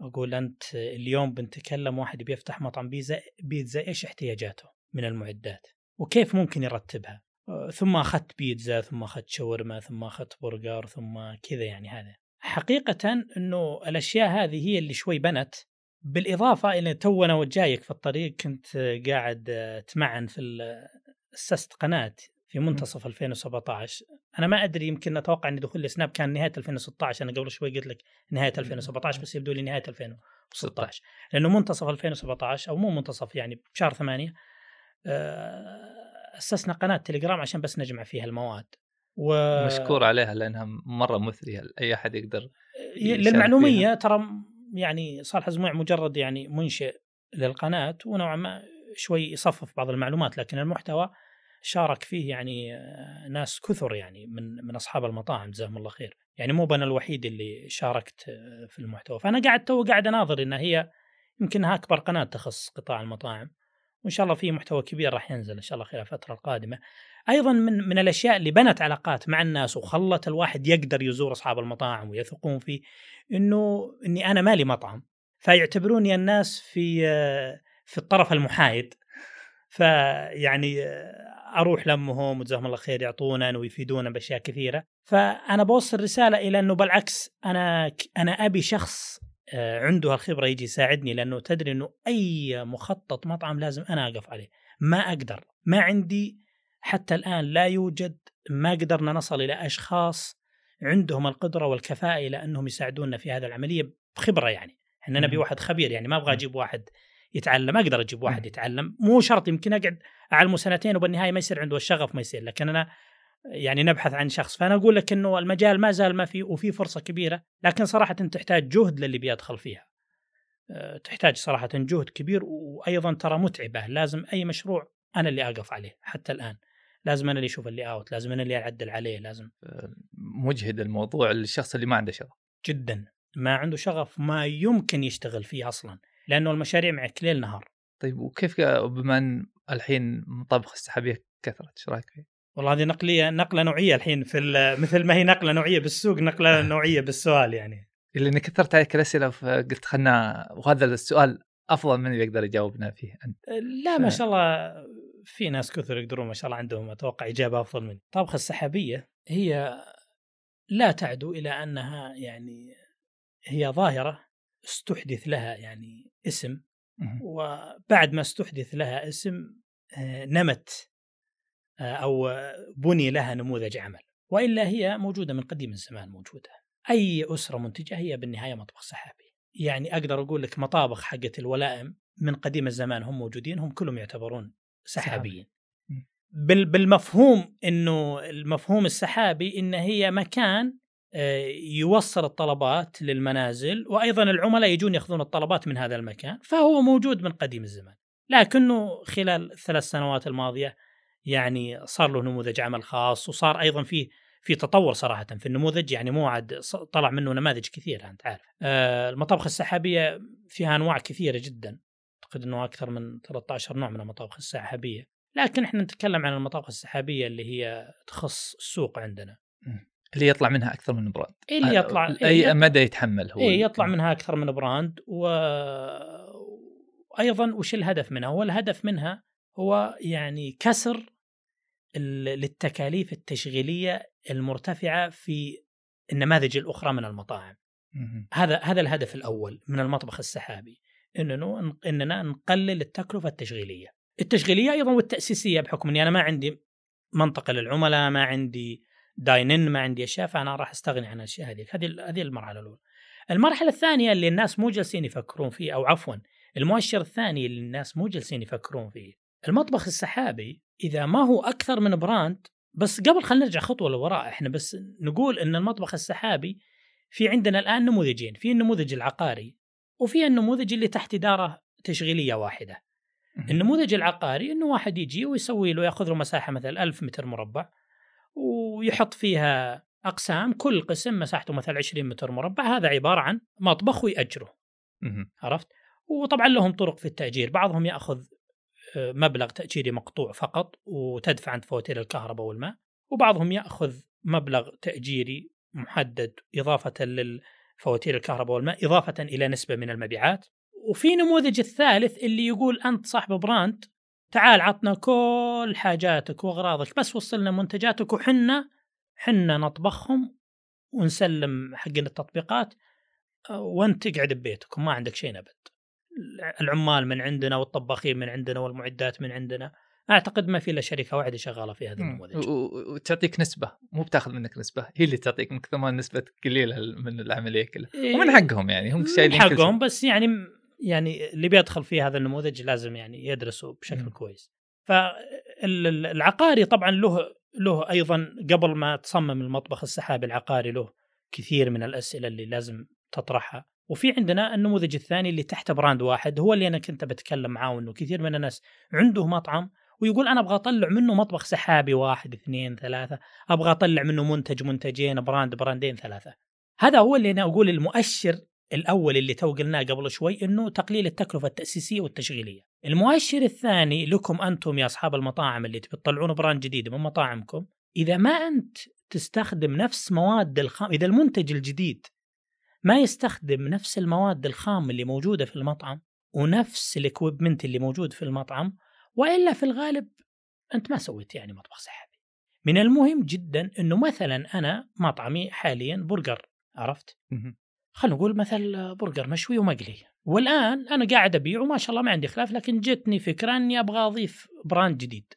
أقول أنت اليوم بنتكلم واحد بيفتح مطعم بيتزا بيتزا إيش احتياجاته من المعدات؟ وكيف ممكن يرتبها؟ ثم أخذت بيتزا ثم أخذت شاورما ثم أخذت برجر ثم كذا يعني هذا. حقيقة إنه الأشياء هذه هي اللي شوي بنت بالإضافة إلى تو أنا وجايك في الطريق كنت قاعد اتمعن في أسست قناة في منتصف 2017 أنا ما أدري يمكن أتوقع إن دخول السناب كان نهاية 2016 أنا قبل شوي قلت لك نهاية 2017 بس يبدو لي نهاية 2016 لأنه منتصف 2017 أو مو منتصف يعني بشهر 8 آه، أسسنا قناة تليجرام عشان بس نجمع فيها المواد. و... مشكور عليها لأنها مرة مثرية أي أحد يقدر للمعلومية ترى يعني صالح زموع مجرد يعني منشئ للقناة ونوعا ما شوي يصفف بعض المعلومات لكن المحتوى شارك فيه يعني آه، ناس كثر يعني من من أصحاب المطاعم جزاهم الله خير. يعني مو أنا الوحيد اللي شاركت آه، في المحتوى. فأنا قاعد تو قاعد أناظر إن هي يمكنها أكبر قناة تخص قطاع المطاعم. وإن شاء الله في محتوى كبير راح ينزل إن شاء الله خلال الفترة القادمة. أيضا من من الأشياء اللي بنت علاقات مع الناس وخلت الواحد يقدر يزور أصحاب المطاعم ويثقون فيه إنه إني أنا مالي مطعم فيعتبروني الناس في في الطرف المحايد. فيعني أروح لمهم وجزاهم الله خير يعطونا ويفيدونا بأشياء كثيرة. فأنا بوصل رسالة إلى إنه بالعكس أنا أنا أبي شخص عنده الخبره يجي يساعدني لأنه تدري إنه أي مخطط مطعم لازم أنا أقف عليه. ما أقدر. ما عندي حتى الآن لا يوجد ما قدرنا نصل إلى أشخاص عندهم القدرة والكفاءة إلى أنهم يساعدونا في هذه العملية بخبرة يعني. إحنا نبي واحد خبير يعني ما أبغى أجيب واحد يتعلم. ما أقدر أجيب واحد يتعلم. مو شرط يمكن أقعد أعلمه سنتين وبالنهاية ما يصير عنده الشغف ما يصير لكن أنا يعني نبحث عن شخص. فأنا أقول لك إنه المجال ما زال ما في وفي فرصة كبيرة لكن صراحة تحتاج جهد للي بيدخل فيها. أه، تحتاج صراحة جهد كبير وأيضا ترى متعبة. لازم أي مشروع أنا اللي أقف عليه حتى الآن. لازم أنا اللي أشوف اللي اوت لازم أنا اللي أعدل عليه لازم. أه، مجهد الموضوع للشخص اللي ما عنده شغف. جدا. ما عنده شغف ما يمكن يشتغل فيه أصلا لأنه المشاريع معك ليل نهار. طيب وكيف بما إن الحين مطابخ السحابية كثرت إيش رأيك فيه؟ والله هذه نقلية نقلة نوعية الحين في مثل ما هي نقلة نوعية بالسوق نقلة نوعية بالسؤال يعني. اللي اني كثرت عليك الأسئلة فقلت خلنا وهذا السؤال أفضل من اللي يقدر يجاوبنا فيه أنت. لا ف... ما شاء الله في ناس كثر يقدرون ما شاء الله عندهم أتوقع إجابة أفضل مني. الطبخه السحابية هي لا تعدو إلى أنها يعني هي ظاهرة استحدث لها يعني اسم وبعد ما استحدث لها اسم آه، نمت. آه، أو بني لها نموذج عمل وإلا هي موجودة من قديم الزمان موجودة. أي أسرة منتجة هي بالنهاية مطبخ سحابي. يعني أقدر أقول لك مطابخ حقت الولائم من قديم الزمان هم موجودين هم كلهم يعتبرون سحابيين. بالمفهوم إنه المفهوم السحابي إن هي مكان آه، يوصل الطلبات للمنازل وأيضا العملاء يجون يأخذون الطلبات من هذا المكان فهو موجود من قديم الزمان. لكنه خلال الثلاث سنوات الماضية يعني صار له نموذج عمل خاص وصار أيضا فيه في تطور صراحة في النموذج يعني مو عاد طلع منه نماذج كثيرة أنت عارف. آه، المطابخ السحابية فيها أنواع كثيرة جدا. أعتقد إنه أكثر من 13 نوع من المطابخ السحابية. لكن إحنا نتكلم عن المطابخ السحابية اللي هي تخص السوق عندنا. اللي يطلع منها أكثر من brand. اللي يطلع أي إيه، مدى يتحمل هو إيه يطلع منها أكثر من brand و أيضا وش الهدف منها؟ هو الهدف منها هو يعني كسر للتكاليف التشغيلية المرتفعة في النماذج الأخرى من المطاعم. هذا هذا الهدف الأول من المطبخ السحابي انه إننا نقلل التكلفة التشغيلية. التشغيلية أيضا والتأسيسية بحكم إني أنا ما عندي منطقة للعملاء، ما عندي داينن، ما عندي أشياء فأنا راح أستغني عن الأشياء هذه، هذه هذه المرحلة الأولى. المرحلة الثانية اللي الناس مو جالسين يفكرون فيه أو عفوا المؤشر الثاني اللي الناس مو جالسين يفكرون فيه. المطبخ السحابي إذا ما هو أكثر من براند بس قبل خلينا نرجع خطوة لوراء إحنا بس نقول إن المطبخ السحابي في عندنا الآن نموذجين، في النموذج العقاري وفي النموذج اللي تحت إدارة تشغيلية واحدة. النموذج العقاري إنه واحد يجي ويسوي له يأخذ له مساحة مثلا 1000 متر مربع ويحط فيها أقسام كل قسم مساحته مثلا 20 متر مربع هذا عبارة عن مطبخ ويأجره. عرفت؟ وطبعا لهم طرق في التأجير بعضهم يأخذ آه، مبلغ تأجيري مقطوع فقط وتدفع عند فواتير الكهرباء والماء وبعضهم يأخذ مبلغ تأجيري محدد إضافة للفواتير الكهرباء والماء إضافة إلى نسبة من المبيعات. وفي نموذج الثالث اللي يقول أنت صاحب brand تعال عطنا كل حاجاتك وأغراضك بس وصلنا منتجاتك وحنا حنا نطبخهم ونسلم حقين التطبيقات وأنت تقعد ببيتك وما عندك شيء أبد. العمال من عندنا والطباخين من عندنا والمعدات من عندنا. أعتقد ما في إلا شركة واحدة شغالة في هذا. النموذج وتعطيك نسبة. مو بتاخذ منك نسبة. هي اللي تعطيك منك ثمان نسبة قليلة من العملية كلها. إيه، ومن حقهم يعني هم من شايلين. حقهم بس يعني يعني اللي بيدخل في هذا النموذج لازم يعني يدرسه بشكل مم. كويس. فالعقاري طبعا له له أيضا قبل ما تصمم المطبخ السحابي العقاري له كثير من الأسئلة اللي لازم تطرحها. وفي عندنا النموذج الثاني اللي تحت brand واحد هو اللي أنا كنت بتكلم معاه إنه كثير من الناس عنده مطعم ويقول أنا أبغى أطلع منه مطبخ سحابي واحد اثنين ثلاثة أبغى أطلع منه منتج منتجين brand brandين ثلاثة هذا هو اللي أنا أقول المؤشر الأول اللي تو قلناه قبل شوي إنه تقليل التكلفة التأسيسية والتشغيلية. المؤشر الثاني لكم أنتم يا أصحاب المطاعم اللي تبي تطلعون brand جديد من مطاعمكم، إذا ما أنت تستخدم نفس مواد الخام، إذا المنتج الجديد ما يستخدم نفس المواد الخام اللي موجودة في المطعم ونفس ال equipment اللي موجود في المطعم وإلا في الغالب أنت ما سويت يعني مطبخ سحابي. من المهم جدا إنه مثلا أنا مطعمي حاليا برجر عرفت؟ خلينا نقول مثل برجر مشوي ومقلي والآن أنا قاعد ابيع وما شاء الله ما عندي خلاف لكن جتني فكرة إني أبغى أضيف brand جديد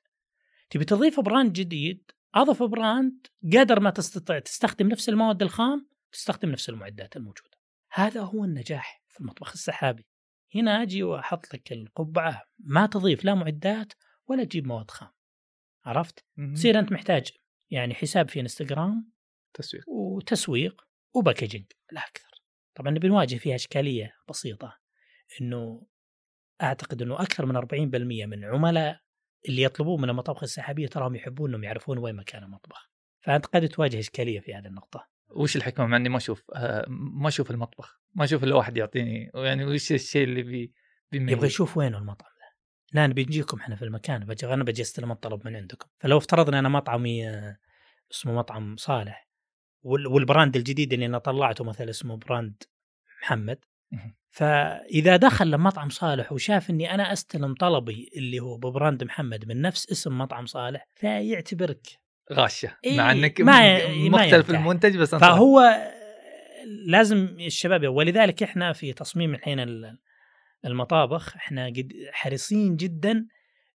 تبي تضيف brand جديد أضف brand قدر ما تستطيع تستخدم نفس المواد الخام تستخدم نفس المعدات الموجودة. هذا هو النجاح في المطبخ السحابي. هنا أجي وأحط لك القبعة. ما تضيف لا معدات ولا تجيب مواد خام. عرفت. تصير أنت محتاج يعني حساب في إنستغرام تسويق. وتسويق و packaging. لا أكثر. طبعا نبي نواجه فيها إشكالية بسيطة. إنه أعتقد إنه أكثر من 40% من عملاء اللي يطلبون من المطابخ السحابية تراهم يحبون إنهم يعرفون وين مكان المطبخ. فأنت قد تواجه إشكالية في هذه النقطة. وش الحكمة؟ مع إني ما أشوف آه ما أشوف المطبخ ما أشوف إلا واحد يعطيني يعني وش الشيء اللي بي يبغى يشوف وين المطعم ذا لا نبي نجيكم إحنا في المكان بجي أنا بجي أستلم الطلب من عندكم. فلو افترضنا أنا مطعمي اسمه مطعم صالح وال- وال brand الجديد اللي أنا طلعته مثلا اسمه brand محمد. فإذا دخل لمطعم صالح وشاف إني أنا أستلم طلبي اللي هو ببراند محمد من نفس اسم مطعم صالح فيعتبرك غاشة إيه، مع إنك ما- ما مختلف ينفع. المنتج بس أنت فهو لازم الشباب ولذلك إحنا في تصميم الحين ال- المطابخ إحنا قد حريصين جدا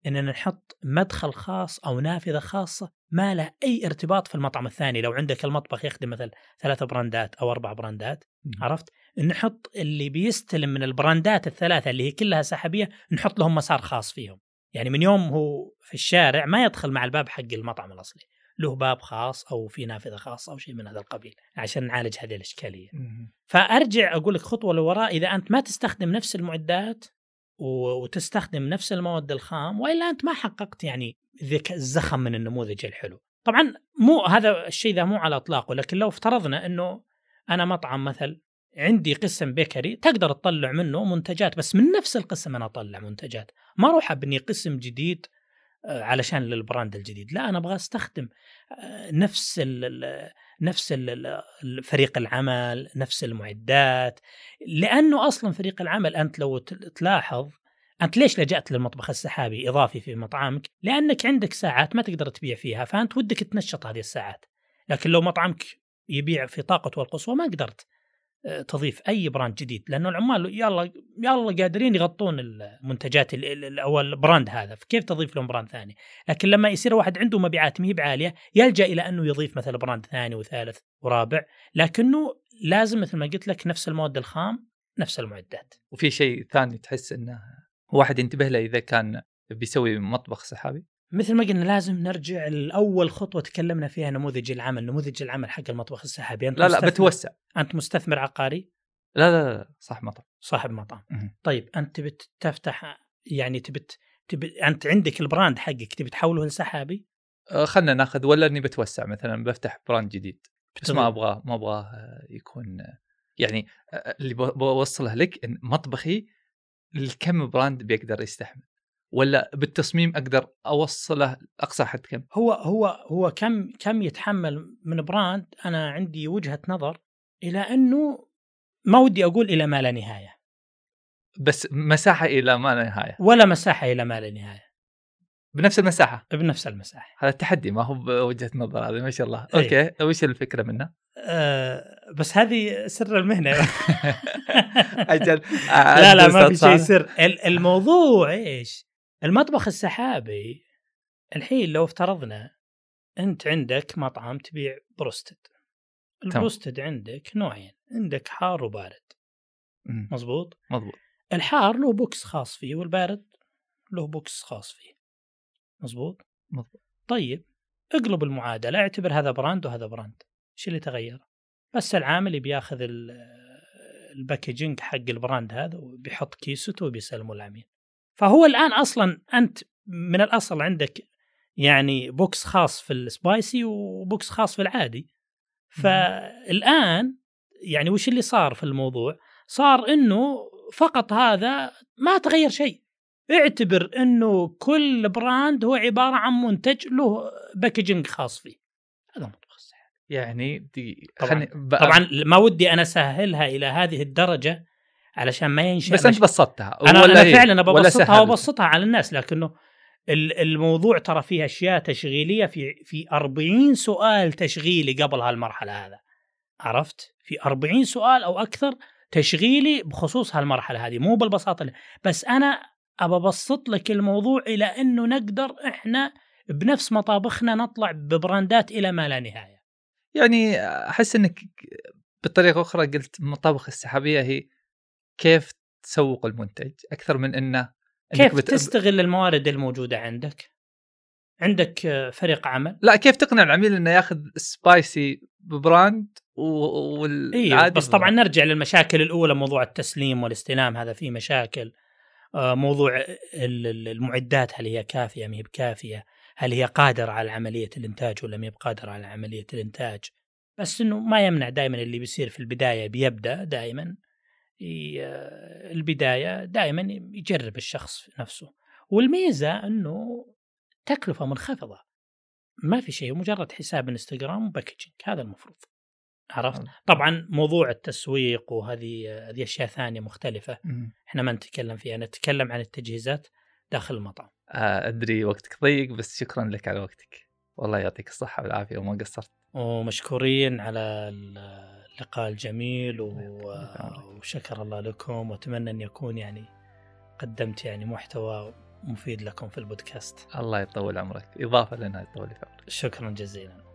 إننا نحط مدخل خاص أو نافذة خاصة ما له أي ارتباط في المطعم الثاني لو عندك المطبخ يخدم مثلا ثلاثة براندات أو أربع براندات. عرفت نحط اللي بيستلم من البراندات الثلاثة اللي هي كلها سحابية نحط لهم مسار خاص فيهم يعني من يوم هو في الشارع ما يدخل مع الباب حق المطعم الأصلي له باب خاص أو في نافذة خاصة أو شيء من هذا القبيل عشان نعالج هذه الإشكالية. فأرجع أقول لك خطوة لوراء إذا أنت ما تستخدم نفس المعدات وتستخدم نفس المواد الخام وإلا أنت ما حققت يعني ذيك الزخم من النموذج الحلو. طبعا مو هذا الشيء ذا مو على إطلاقه لكن لو افترضنا إنه أنا مطعم مثل عندي قسم bakery تقدر تطلع منه منتجات بس من نفس القسم أنا أطلع منتجات. ما أروح أبني قسم جديد علشان لل brand الجديد لا أنا أبغى أستخدم آه، نفس ال نفس ال فريق العمل نفس المعدات لأنه أصلا فريق العمل أنت لو تلاحظ أنت ليش لجأت للمطبخ السحابي إضافي في مطعمك؟ لأنك عندك ساعات ما تقدر تبيع فيها فأنت ودك تنشط هذه الساعات. لكن لو مطعمك يبيع في طاقته القصوى ما قدرت تضيف أي brand جديد. لأنه العمال يلا يلا قادرين يغطون المنتجات أو ال brand هذا. فكيف تضيف لهم brand ثاني؟ لكن لما يصير واحد عنده مبيعات مهي بعالية يلجأ إلى أنه يضيف مثلا brand ثاني وثالث ورابع. لكنه لازم مثل ما قلت لك نفس المواد الخام نفس المعدات. وفي شيء ثاني تحس إنه واحد ينتبه له إذا كان بيسوي مطبخ سحابي؟ مثل ما قلنا لازم نرجع لأول خطوة تكلمنا فيها نموذج العمل، نموذج العمل حق المطبخ السحابي. أنت لا لا بتوسع. أنت مستثمر عقاري؟ لا لا لا صاحب مطعم. صاحب مطعم. طيب أنت تبي تفتح يعني تبي تبي أنت عندك ال brand حقك تبي تحوله لسحابي؟ آه خلنا ناخذ ولا إني بتوسع مثلا بفتح brand جديد. بس ما أبغى ما أبغاه يكون يعني آه، اللي بوصله لك إن مطبخي الكم brand بيقدر يستحمل. ولا بالتصميم أقدر أوصله اقصى حد كم؟ هو هو هو كم كم يتحمل من brand أنا عندي وجهة نظر إلى أنه ما ودي أقول إلى ما لا نهاية. بس مساحة إلى ما لا نهاية. ولا مساحة إلى ما لا نهاية. بنفس المساحة بنفس المساحة هذا التحدي ما هو بوجهة نظر هذه ما شاء الله أيه. okay وش الفكرة منه؟ أه بس هذه سر المهنة أجل لا لا ما في شيء سر الموضوع إيش؟ المطبخ السحابي الحين لو افترضنا أنت عندك مطعم تبيع broasted. ال broasted عندك نوعين عندك حار وبارد. مزبوط مزبوط الحار له box خاص فيه والبارد له box خاص فيه. مزبوط مزبوط طيب اقلب المعادلة اعتبر هذا brand وهذا brand. إيش اللي تغير؟ بس العامل بياخذ ال packaging حق ال brand هذا وبيحط كيسته وبيسلمه العميل فهو الآن أصلا أنت من الأصل عندك يعني box خاص في ال spicy و box خاص في العادي. فالآن يعني وش اللي صار في الموضوع؟ صار إنه فقط هذا ما تغير شيء. اعتبر إنه كل brand هو عبارة عن منتج له packaging خاص فيه. هذا مطبخ يعني دي طبعا, طبعا ما ودي أنا أسهلها إلى هذه الدرجة علشان ما ينشأ بس أنت بسطتها أنا, ولا أنا فعلا ببسطها وبسطها على الناس لكنه الموضوع ترى فيه أشياء تشغيلية في في 40 سؤال تشغيلي قبل هالمرحلة هذا عرفت؟ في 40 سؤال أو أكثر تشغيلي بخصوص هالمرحلة هذه مو بالبساطة بس أنا ابى أبسط لك الموضوع إلى أنه نقدر إحنا بنفس مطابخنا نطلع ببراندات إلى ما لا نهاية. يعني أحس إنك بطريقة أخرى قلت مطابخ السحابية هي كيف تسوق المنتج؟ أكثر من إنه كيف بت... تستغل الموارد الموجودة عندك؟ عندك فريق عمل؟ لا كيف تقنع العميل إنه ياخذ سبايسي ببراند والعادي إيه بس طبعا نرجع للمشاكل الأولى موضوع التسليم والاستلام هذا فيه مشاكل. آه، موضوع المعدات هل هي كافية ما هي بكافية؟ هل هي قادرة على عملية الإنتاج ولا ما هي بقادرة على عملية الإنتاج؟ بس إنه ما يمنع دائما اللي بيصير في البداية بيبدأ دائما البداية دائما يجرب الشخص نفسه. والميزة أنه تكلفة منخفضة. ما في شيء مجرد حساب إنستغرام وباكجينج. هذا المفروض. عرفت؟ طبعا موضوع التسويق وهذه هذه أشياء ثانية مختلفة. إحنا ما نتكلم فيها. نتكلم عن التجهيزات داخل المطعم. آه، أدري وقتك ضيق بس شكرا لك على وقتك. والله يعطيك الصحة والعافية وما قصرت. ومشكورين على اللقاء الجميل وشكر الله لكم. وأتمنى أن يكون يعني قدمت يعني محتوى مفيد لكم في البودكاست. الله يطول عمرك. إضافة لنا يطول عمرك. شكرا جزيلا.